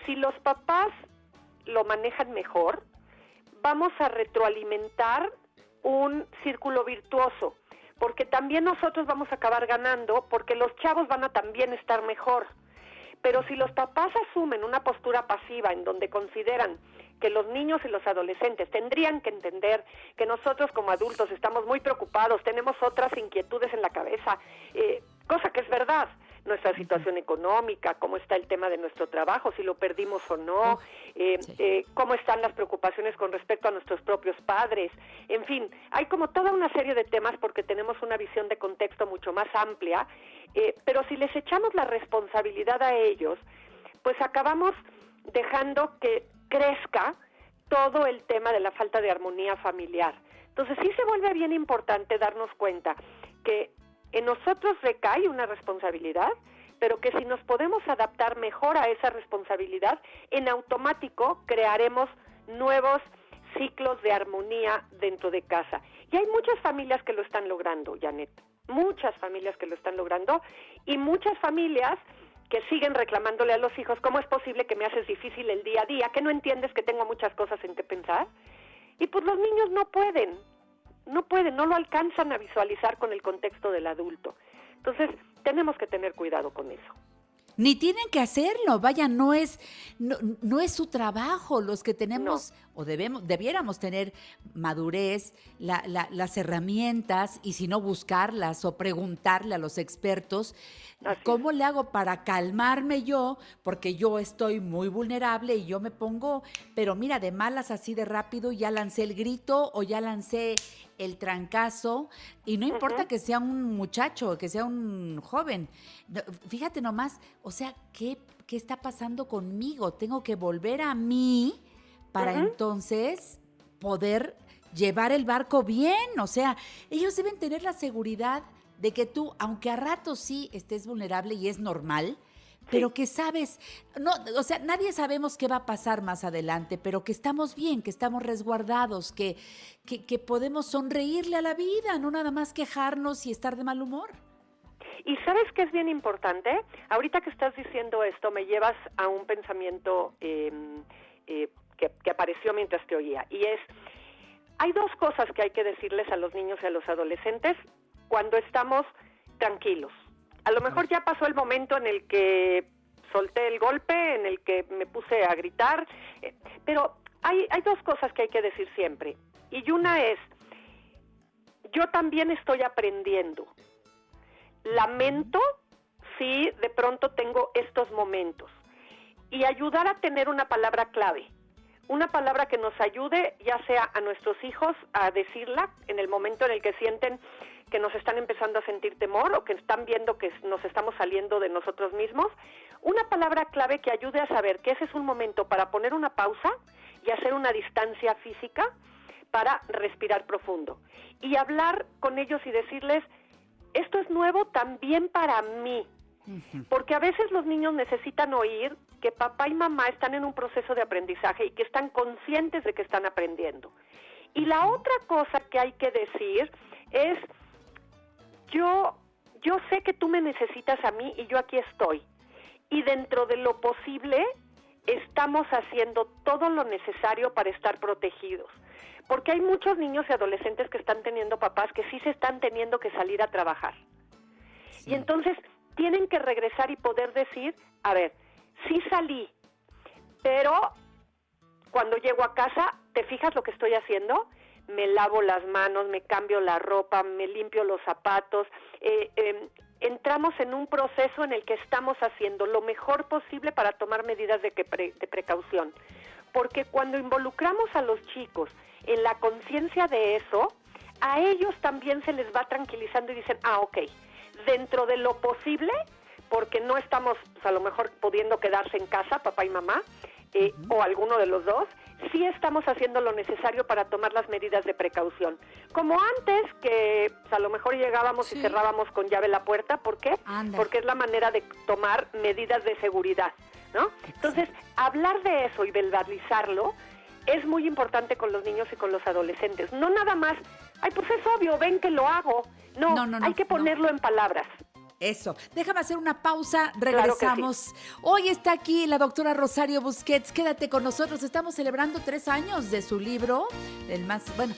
si los papás lo manejan mejor, vamos a retroalimentar un círculo virtuoso, porque también nosotros vamos a acabar ganando, porque los chavos van a también estar mejor. Pero si los papás asumen una postura pasiva en donde consideran que los niños y los adolescentes tendrían que entender que nosotros como adultos estamos muy preocupados, tenemos otras inquietudes en la cabeza, eh, cosa que es verdad, nuestra situación económica, cómo está el tema de nuestro trabajo, si lo perdimos o no, eh, eh, cómo están las preocupaciones con respecto a nuestros propios padres, en fin, hay como toda una serie de temas porque tenemos una visión de contexto mucho más amplia, eh, pero si les echamos la responsabilidad a ellos, pues acabamos dejando que crezca todo el tema de la falta de armonía familiar. Entonces sí se vuelve bien importante darnos cuenta que en nosotros recae una responsabilidad, pero que si nos podemos adaptar mejor a esa responsabilidad, en automático crearemos nuevos ciclos de armonía dentro de casa. Y hay muchas familias que lo están logrando, Janet, muchas familias que lo están logrando y muchas familias que siguen reclamándole a los hijos, ¿cómo es posible que me haces difícil el día a día? ¿Que no entiendes que tengo muchas cosas en que pensar? Y pues los niños no pueden, no pueden, no lo alcanzan a visualizar con el contexto del adulto. Entonces, tenemos que tener cuidado con eso. Ni tienen que hacerlo, vaya, no es, no, no es su trabajo. Los que tenemos o debemos, debiéramos tener madurez, la- la- las herramientas y si no buscarlas o preguntarle a los expertos, ¿cómo le hago para calmarme yo? Porque yo estoy muy vulnerable y yo me pongo, pero mira, de malas así de rápido, ya lancé el grito o ya lancé el trancazo y no importa que sea un muchacho, que sea un joven. Fíjate nomás, o sea, ¿qué, ¿qué está pasando conmigo? Tengo que volver a mí para entonces poder llevar el barco bien. O sea, ellos deben tener la seguridad de que tú, aunque a ratos sí estés vulnerable y es normal, pero que sabes, no, o sea, nadie sabemos qué va a pasar más adelante, pero que estamos bien, que estamos resguardados, que, que, que podemos sonreírle a la vida, no nada más quejarnos y estar de mal humor. Y sabes que es bien importante, ahorita que estás diciendo esto, me llevas a un pensamiento eh, eh, que, que apareció mientras te oía, y es, hay dos cosas que hay que decirles a los niños y a los adolescentes cuando estamos tranquilos. A lo mejor ya pasó el momento en el que solté el golpe, en el que me puse a gritar, eh, pero hay, hay dos cosas que hay que decir siempre. Y una es, yo también estoy aprendiendo. Lamento si de pronto tengo estos momentos. Y ayudar a tener una palabra clave. Una palabra que nos ayude, ya sea a nuestros hijos, a decirla en el momento en el que sienten que nos están empezando a sentir temor o que están viendo que nos estamos saliendo de nosotros mismos. Una palabra clave que ayude a saber que ese es un momento para poner una pausa y hacer una distancia física para respirar profundo. Y hablar con ellos y decirles, esto es nuevo también para mí. Porque a veces los niños necesitan oír que papá y mamá están en un proceso de aprendizaje y que están conscientes de que están aprendiendo. Y la otra cosa que hay que decir es, yo, yo sé que tú me necesitas a mí y yo aquí estoy. Y dentro de lo posible, estamos haciendo todo lo necesario para estar protegidos. Porque hay muchos niños y adolescentes que están teniendo papás que sí se están teniendo que salir a trabajar. Y entonces tienen que regresar y poder decir, a ver, sí salí, pero cuando llego a casa, ¿te fijas lo que estoy haciendo? Me lavo las manos, me cambio la ropa, me limpio los zapatos. eh, eh, entramos en un proceso en el que estamos haciendo lo mejor posible para tomar medidas de, que pre- de precaución. Porque cuando involucramos a los chicos en la conciencia de eso, a ellos también se les va tranquilizando y dicen, ah, ok, dentro de lo posible, porque no estamos pues, a lo mejor pudiendo quedarse en casa, papá y mamá, eh, o alguno de los dos, sí estamos haciendo lo necesario para tomar las medidas de precaución. Como antes, que pues, a lo mejor llegábamos y cerrábamos con llave la puerta, ¿por qué? Anda. Porque es la manera de tomar medidas de seguridad, ¿no? Entonces, hablar de eso y verbalizarlo es muy importante con los niños y con los adolescentes. No nada más, ay, pues es obvio, ven que lo hago. No, No, no, no, hay que ponerlo en palabras. Eso. Déjame hacer una pausa. sí. Regresamos. Hoy está aquí la doctora Rosario Busquets. Quédate con nosotros. Estamos celebrando tres años de su libro. El más, bueno,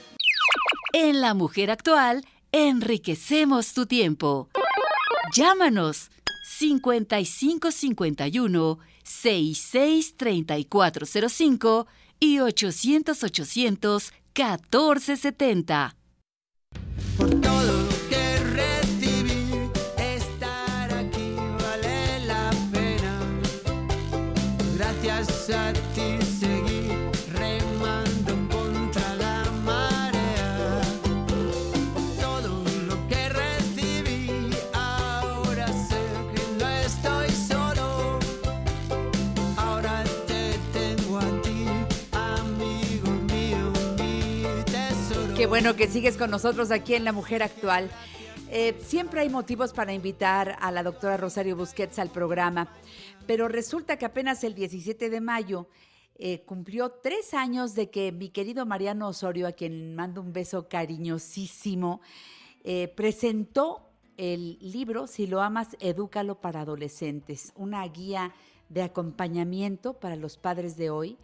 En La Mujer Actual, enriquecemos tu tiempo. Llámanos 5551 663405 y 800 800 1470. Qué bueno que sigues con nosotros aquí en La Mujer Actual. Eh, siempre hay motivos para invitar a la doctora Rosario Busquets al programa, pero resulta que apenas el 17 de mayo eh, cumplió tres años de que mi querido Mariano Osorio, a quien mando un beso cariñosísimo, eh, presentó el libro Si lo amas, edúcalo para adolescentes, una guía de acompañamiento para los padres de hoy,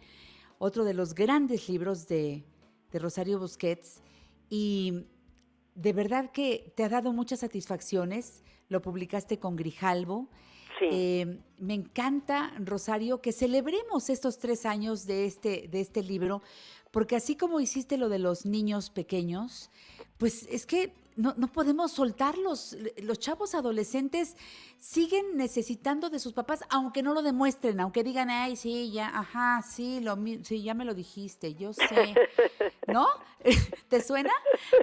otro de los grandes libros de, de Rosario Busquets. Y de verdad que te ha dado muchas satisfacciones. Lo publicaste con Grijalbo. Eh, me encanta, Rosario, que celebremos estos tres años de este, de este libro, porque así como hiciste lo de los niños pequeños, pues es que no, no podemos soltarlos. Los chavos adolescentes siguen necesitando de sus papás, aunque no lo demuestren, aunque digan, ay, sí, ya, ajá, sí, lo, sí, ya me lo dijiste, yo sé. ¿No? ¿Te suena?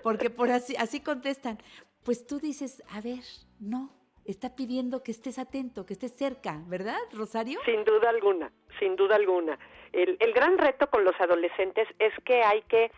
Porque por así, así contestan. Pues tú dices, a ver, no, está pidiendo que estés atento, que estés cerca, ¿verdad, Rosario? Sin duda alguna, sin duda alguna. El, el gran reto con los adolescentes es que hay que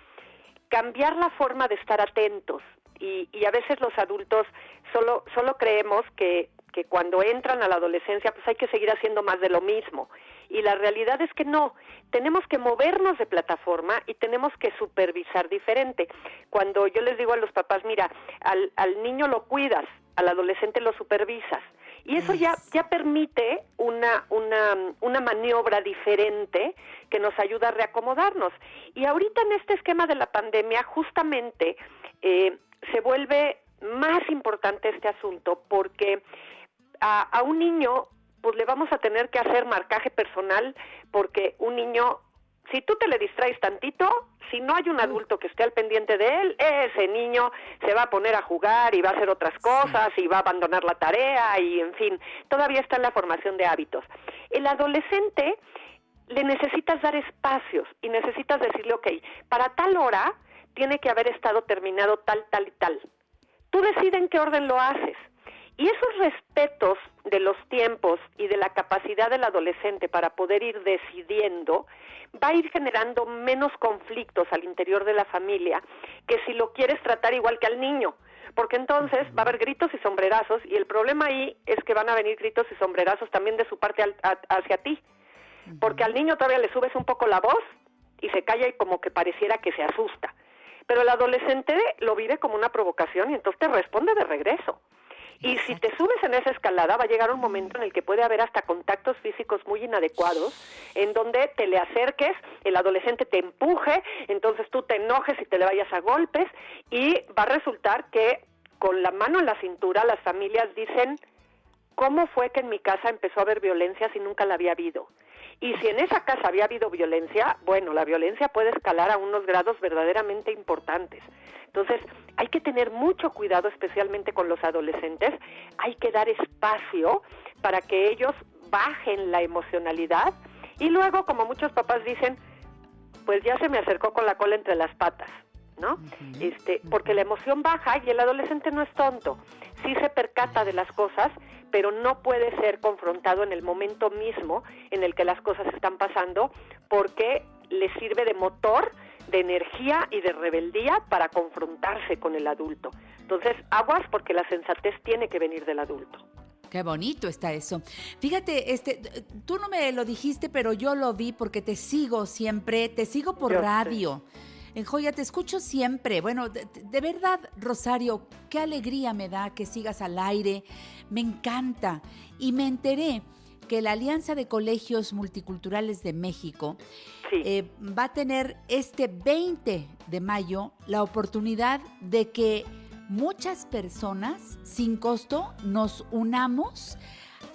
cambiar la forma de estar atentos y, y a veces los adultos solo, solo creemos que, que cuando entran a la adolescencia pues hay que seguir haciendo más de lo mismo y la realidad es que no, tenemos que movernos de plataforma y tenemos que supervisar diferente. Cuando yo les digo a los papás, mira, al, al niño lo cuidas, al adolescente lo supervisas. Y eso ya, ya permite una, una, una maniobra diferente que nos ayuda a reacomodarnos. Y ahorita en este esquema de la pandemia, justamente eh, se vuelve más importante este asunto porque a, a un niño pues le vamos a tener que hacer marcaje personal porque un niño, si tú te le distraes tantito, si no hay un adulto que esté al pendiente de él, ese niño se va a poner a jugar y va a hacer otras cosas y va a abandonar la tarea y en fin, todavía está en la formación de hábitos. El adolescente le necesitas dar espacios y necesitas decirle, ok, para tal hora tiene que haber estado terminado tal, tal y tal. Tú decides en qué orden lo haces. Y esos respetos de los tiempos y de la capacidad del adolescente para poder ir decidiendo va a ir generando menos conflictos al interior de la familia que si lo quieres tratar igual que al niño. Porque entonces va a haber gritos y sombrerazos y el problema ahí es que van a venir gritos y sombrerazos también de su parte al- a- hacia ti. Porque al niño todavía le subes un poco la voz y se calla y como que pareciera que se asusta. Pero el adolescente lo vive como una provocación y entonces te responde de regreso. Y si te subes en esa escalada, va a llegar un momento en el que puede haber hasta contactos físicos muy inadecuados, en donde te le acerques, el adolescente te empuje, entonces tú te enojes y te le vayas a golpes, y va a resultar que con la mano en la cintura las familias dicen, ¿cómo fue que en mi casa empezó a haber violencia si nunca la había habido? Y si en esa casa había habido violencia, bueno, la violencia puede escalar a unos grados verdaderamente importantes. Entonces, hay que tener mucho cuidado, especialmente con los adolescentes. Hay que dar espacio para que ellos bajen la emocionalidad y luego, como muchos papás dicen, pues ya se me acercó con la cola entre las patas, ¿no? Este, porque la emoción baja y el adolescente no es tonto. Sí se percata de las cosas, pero no puede ser confrontado en el momento mismo en el que las cosas están pasando porque le sirve de motor, de energía y de rebeldía para confrontarse con el adulto. Entonces, aguas porque la sensatez tiene que venir del adulto. Qué bonito está eso. Fíjate, este, tú no me lo dijiste, pero yo lo vi porque te sigo siempre, te sigo por Yo sé. En Joya te escucho siempre. Bueno, de, de verdad, Rosario, qué alegría me da que sigas al aire. Me encanta. Y me enteré que la Alianza de Colegios Multiculturales de México eh, va a tener este 20 de mayo la oportunidad de que muchas personas sin costo nos unamos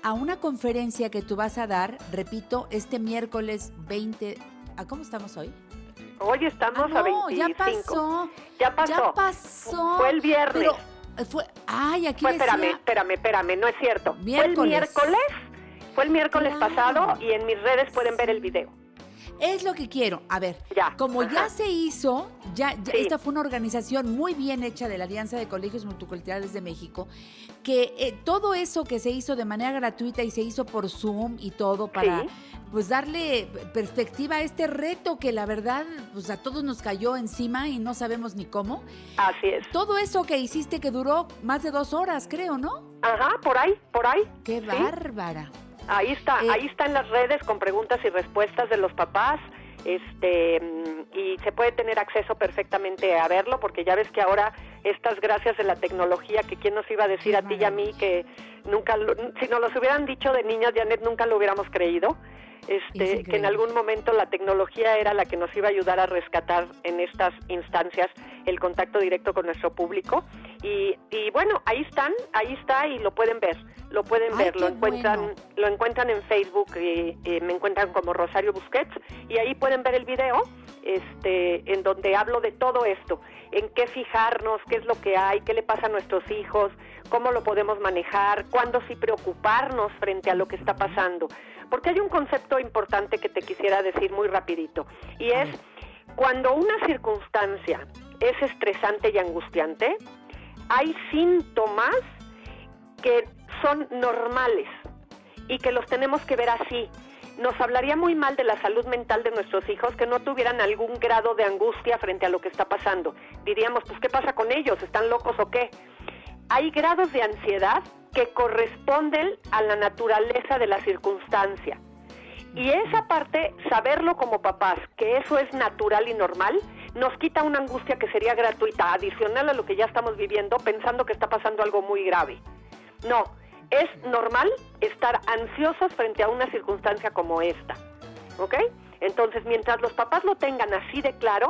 a una conferencia que tú vas a dar, repito, este miércoles 20. ¿A cómo estamos hoy? Hoy estamos Ah, a no, 25. ya pasó. Ya pasó. Ya pasó. Fue el viernes. Pero fue, ay, aquí Fue, decía- espérame, espérame, espérame, no es cierto. Fue el Miércoles. miércoles, Fue el miércoles Claro. pasado y en mis redes pueden ver el video. Es lo que quiero. A ver, como ya se hizo, ya, ya- esta fue una organización muy bien hecha de la Alianza de Colegios Multiculturales de México, que eh, todo eso que se hizo de manera gratuita y se hizo por Zoom y todo para Sí. pues darle perspectiva a este reto que la verdad pues a todos nos cayó encima y no sabemos ni cómo. Así es. Todo eso que hiciste que duró más de dos horas, creo, ¿no? Ajá, por ahí, por ahí. Qué Sí. bárbara. Ahí está, Eh, ahí está en las redes con preguntas y respuestas de los papás. Este y se puede tener acceso perfectamente a verlo porque ya ves que ahora estas gracias de la tecnología que quién nos iba a decir a ti y a mí que nunca lo- si nos los hubieran dicho de niñas Janet nunca lo hubiéramos creído este que en algún momento la tecnología era la que nos iba a ayudar a rescatar en estas instancias el contacto directo con nuestro público. Y, y bueno ahí están ahí está y lo pueden ver lo pueden Ay, ver lo encuentran bueno. lo encuentran en Facebook y, y me encuentran como Rosario Busquets. Y ahí pueden ver el video este en donde hablo de todo esto en qué fijarnos qué es lo que hay qué le pasa a nuestros hijos cómo lo podemos manejar cuándo sí preocuparnos frente a lo que está pasando porque hay un concepto importante que te quisiera decir muy rapidito y es cuando una circunstancia es estresante y angustiante hay síntomas que son normales y que los tenemos que ver así. Nos hablaría muy mal de la salud mental de nuestros hijos que no tuvieran algún grado de angustia frente a lo que está pasando. Diríamos, pues, ¿qué pasa con ellos? ¿Están locos o qué? Hay grados de ansiedad que corresponden a la naturaleza de la circunstancia. Y esa parte, saberlo como papás, que eso es natural y normal, nos quita una angustia que sería gratuita, adicional a lo que ya estamos viviendo, pensando que está pasando algo muy grave. No, es normal estar ansiosos frente a una circunstancia como esta. ¿Ok? Entonces, mientras los papás lo tengan así de claro,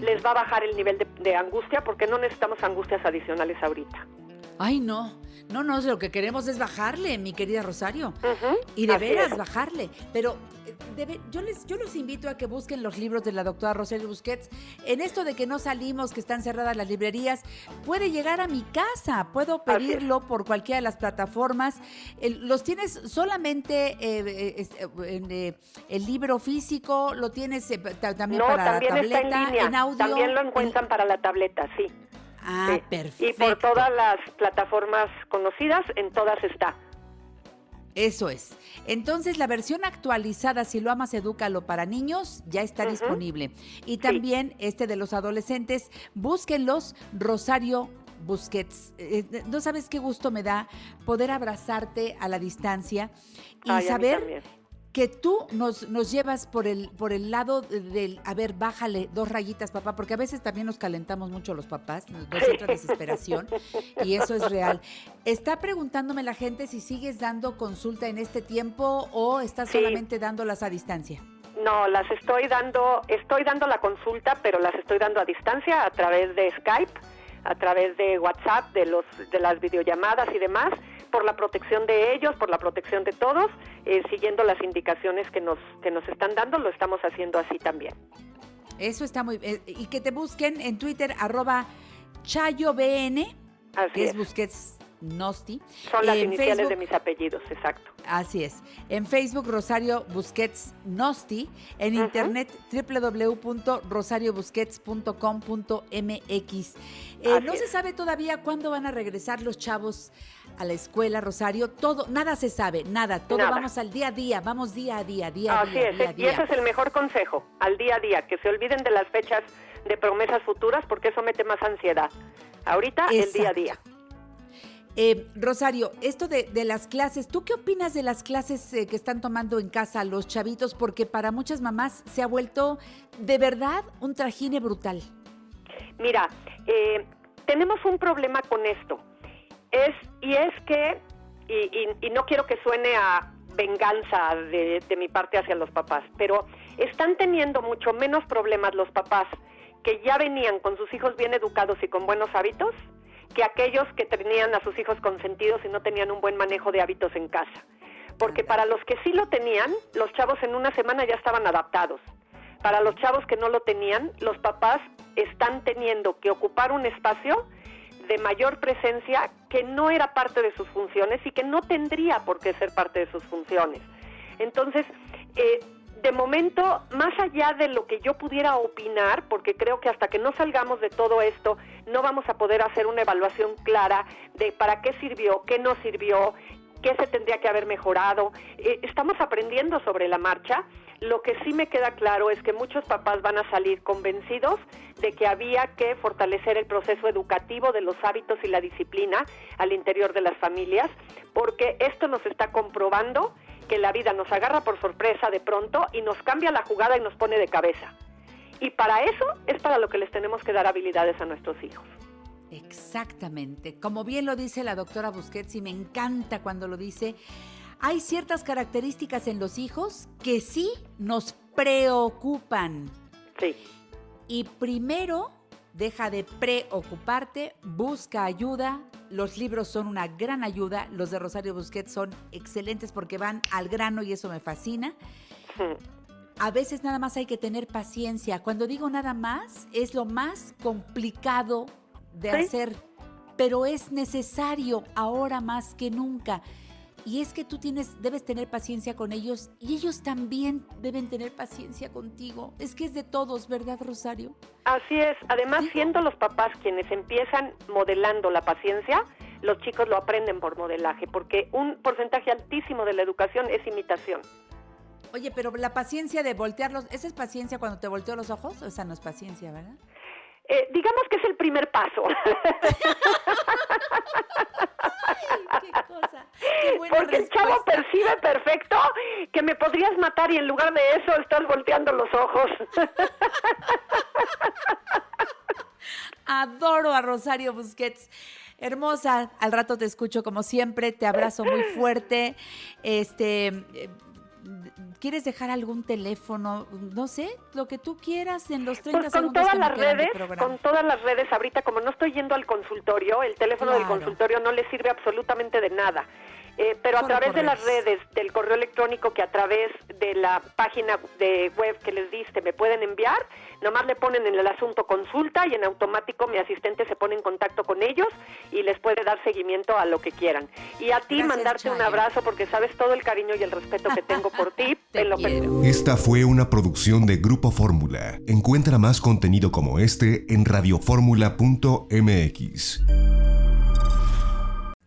les va a bajar el nivel de, de angustia porque no necesitamos angustias adicionales ahorita. Ay, no. No, no, lo que queremos es bajarle, mi querida Rosario. Y de así veras es. bajarle. Pero eh, debe- yo, les, yo los invito a que busquen los libros de la doctora Rosario Busquets. En esto de que no salimos, que están cerradas las librerías, puede llegar a mi casa. Puedo pedirlo por cualquiera de las plataformas. Los tienes solamente eh, eh, eh, en, eh, el libro físico, lo tienes eh, ta- también no, para también la está tableta, en línea. en audio. también lo en- encuentran para la tableta, sí. Ah, Sí. perfecto. Y por todas las plataformas conocidas, en todas está. Eso es. Entonces, la versión actualizada, si lo amas, edúcalo para niños, ya está disponible. Y también este de los adolescentes, búsquenlos, Rosario Busquets. Eh, eh, no sabes qué gusto me da poder abrazarte a la distancia y Ay, saber. Que tú nos, nos llevas por el, por el lado de- del, a ver, bájale dos rayitas, papá, porque a veces también nos calentamos mucho los papás, nos nos entra desesperación y eso es real. Está preguntándome la gente si sigues dando consulta en este tiempo o estás Sí. solamente dándolas a distancia. No, las estoy dando, estoy dando la consulta, pero las estoy dando a distancia a través de Skype, a través de WhatsApp, de los, de las videollamadas y demás, por la protección de ellos, por la protección de todos, eh, siguiendo las indicaciones que nos, que nos están dando, lo estamos haciendo así también. Eso está muy bien. Y que te busquen en Twitter, arroba ChayoBN, Así que es es. Busquets Nosti. Son las En iniciales Facebook- de mis apellidos, exacto. Así es. En Facebook, Rosario Busquets Nosti. En internet, www.rosariobusquets.com.mx. Eh, no se sabe todavía cuándo van a regresar los chavos a la escuela, Rosario. Todo, nada se sabe, nada. Todo Nada. vamos al día a día, vamos día a día, día a Así día, es, día a y día. ese es el mejor consejo, al día a día, que se olviden de las fechas de promesas futuras porque eso mete más ansiedad. Ahorita el día a día. Eh, Rosario, esto de, de las clases, ¿tú qué opinas de las clases eh, que están tomando en casa los chavitos? Porque para muchas mamás se ha vuelto de verdad un trajine brutal. Mira, eh, tenemos un problema con esto. Es, y es que, y, no quiero que suene a venganza de, de mi parte hacia los papás, pero están teniendo mucho menos problemas los papás que ya venían con sus hijos bien educados y con buenos hábitos que aquellos que tenían a sus hijos consentidos y no tenían un buen manejo de hábitos en casa. Porque para los que sí lo tenían, los chavos en una semana ya estaban adaptados. Para los chavos que no lo tenían, los papás están teniendo que ocupar un espacio de mayor presencia que no era parte de sus funciones y que no tendría por qué ser parte de sus funciones. Entonces, eh, de momento, más allá de lo que yo pudiera opinar, porque creo que hasta que no salgamos de todo esto, no vamos a poder hacer una evaluación clara de para qué sirvió, qué no sirvió, qué se tendría que haber mejorado. Eh, estamos aprendiendo sobre la marcha. Lo que sí me queda claro es que muchos papás van a salir convencidos de que había que fortalecer el proceso educativo de los hábitos y la disciplina al interior de las familias, porque esto nos está comprobando que la vida nos agarra por sorpresa de pronto y nos cambia la jugada y nos pone de cabeza. Y para eso es para lo que les tenemos que dar habilidades a nuestros hijos. Exactamente. Como bien lo dice la doctora Busquets y me encanta cuando lo dice, hay ciertas características en los hijos que sí nos preocupan. Sí. Y primero, deja de preocuparte, busca ayuda. Los libros son una gran ayuda. Los de Rosario Busquets son excelentes porque van al grano y eso me fascina. A veces nada más hay que tener paciencia. Cuando digo nada más, es lo más complicado de Sí. hacer, pero es necesario ahora más que nunca. Y es que tú tienes, debes tener paciencia con ellos y ellos también deben tener paciencia contigo. Es que es de todos, ¿verdad, Rosario? Así es. Además, siendo los papás quienes empiezan modelando la paciencia, los chicos lo aprenden por modelaje, porque un porcentaje altísimo de la educación es imitación. Oye, pero la paciencia de voltearlos, ¿esa es paciencia cuando te volteo los ojos? Esa no es paciencia, ¿verdad? Eh, digamos que es el primer paso. Porque el chavo percibe perfecto que me podrías matar y en lugar de eso estás volteando los ojos. Adoro a Rosario Busquets. Hermosa, al rato te escucho como siempre, te abrazo muy fuerte. Este, eh, ¿quieres dejar algún teléfono? No sé, lo que tú quieras en los 30 Pues con segundos todas que me las redes, programa. con todas las redes ahorita, como no estoy yendo al consultorio, el teléfono del consultorio no le sirve absolutamente de nada. Eh, pero a través de las redes, del correo electrónico que a través de la página de web que les diste me pueden enviar, nomás le ponen en el asunto consulta y en automático mi asistente se pone en contacto con ellos y les puede dar seguimiento a lo que quieran. Y a ti Gracias, mandarte un abrazo porque sabes todo el cariño y el respeto que tengo por ti. en lo. Esta fue una producción de Grupo Fórmula. Encuentra más contenido como este en radioformula.mx.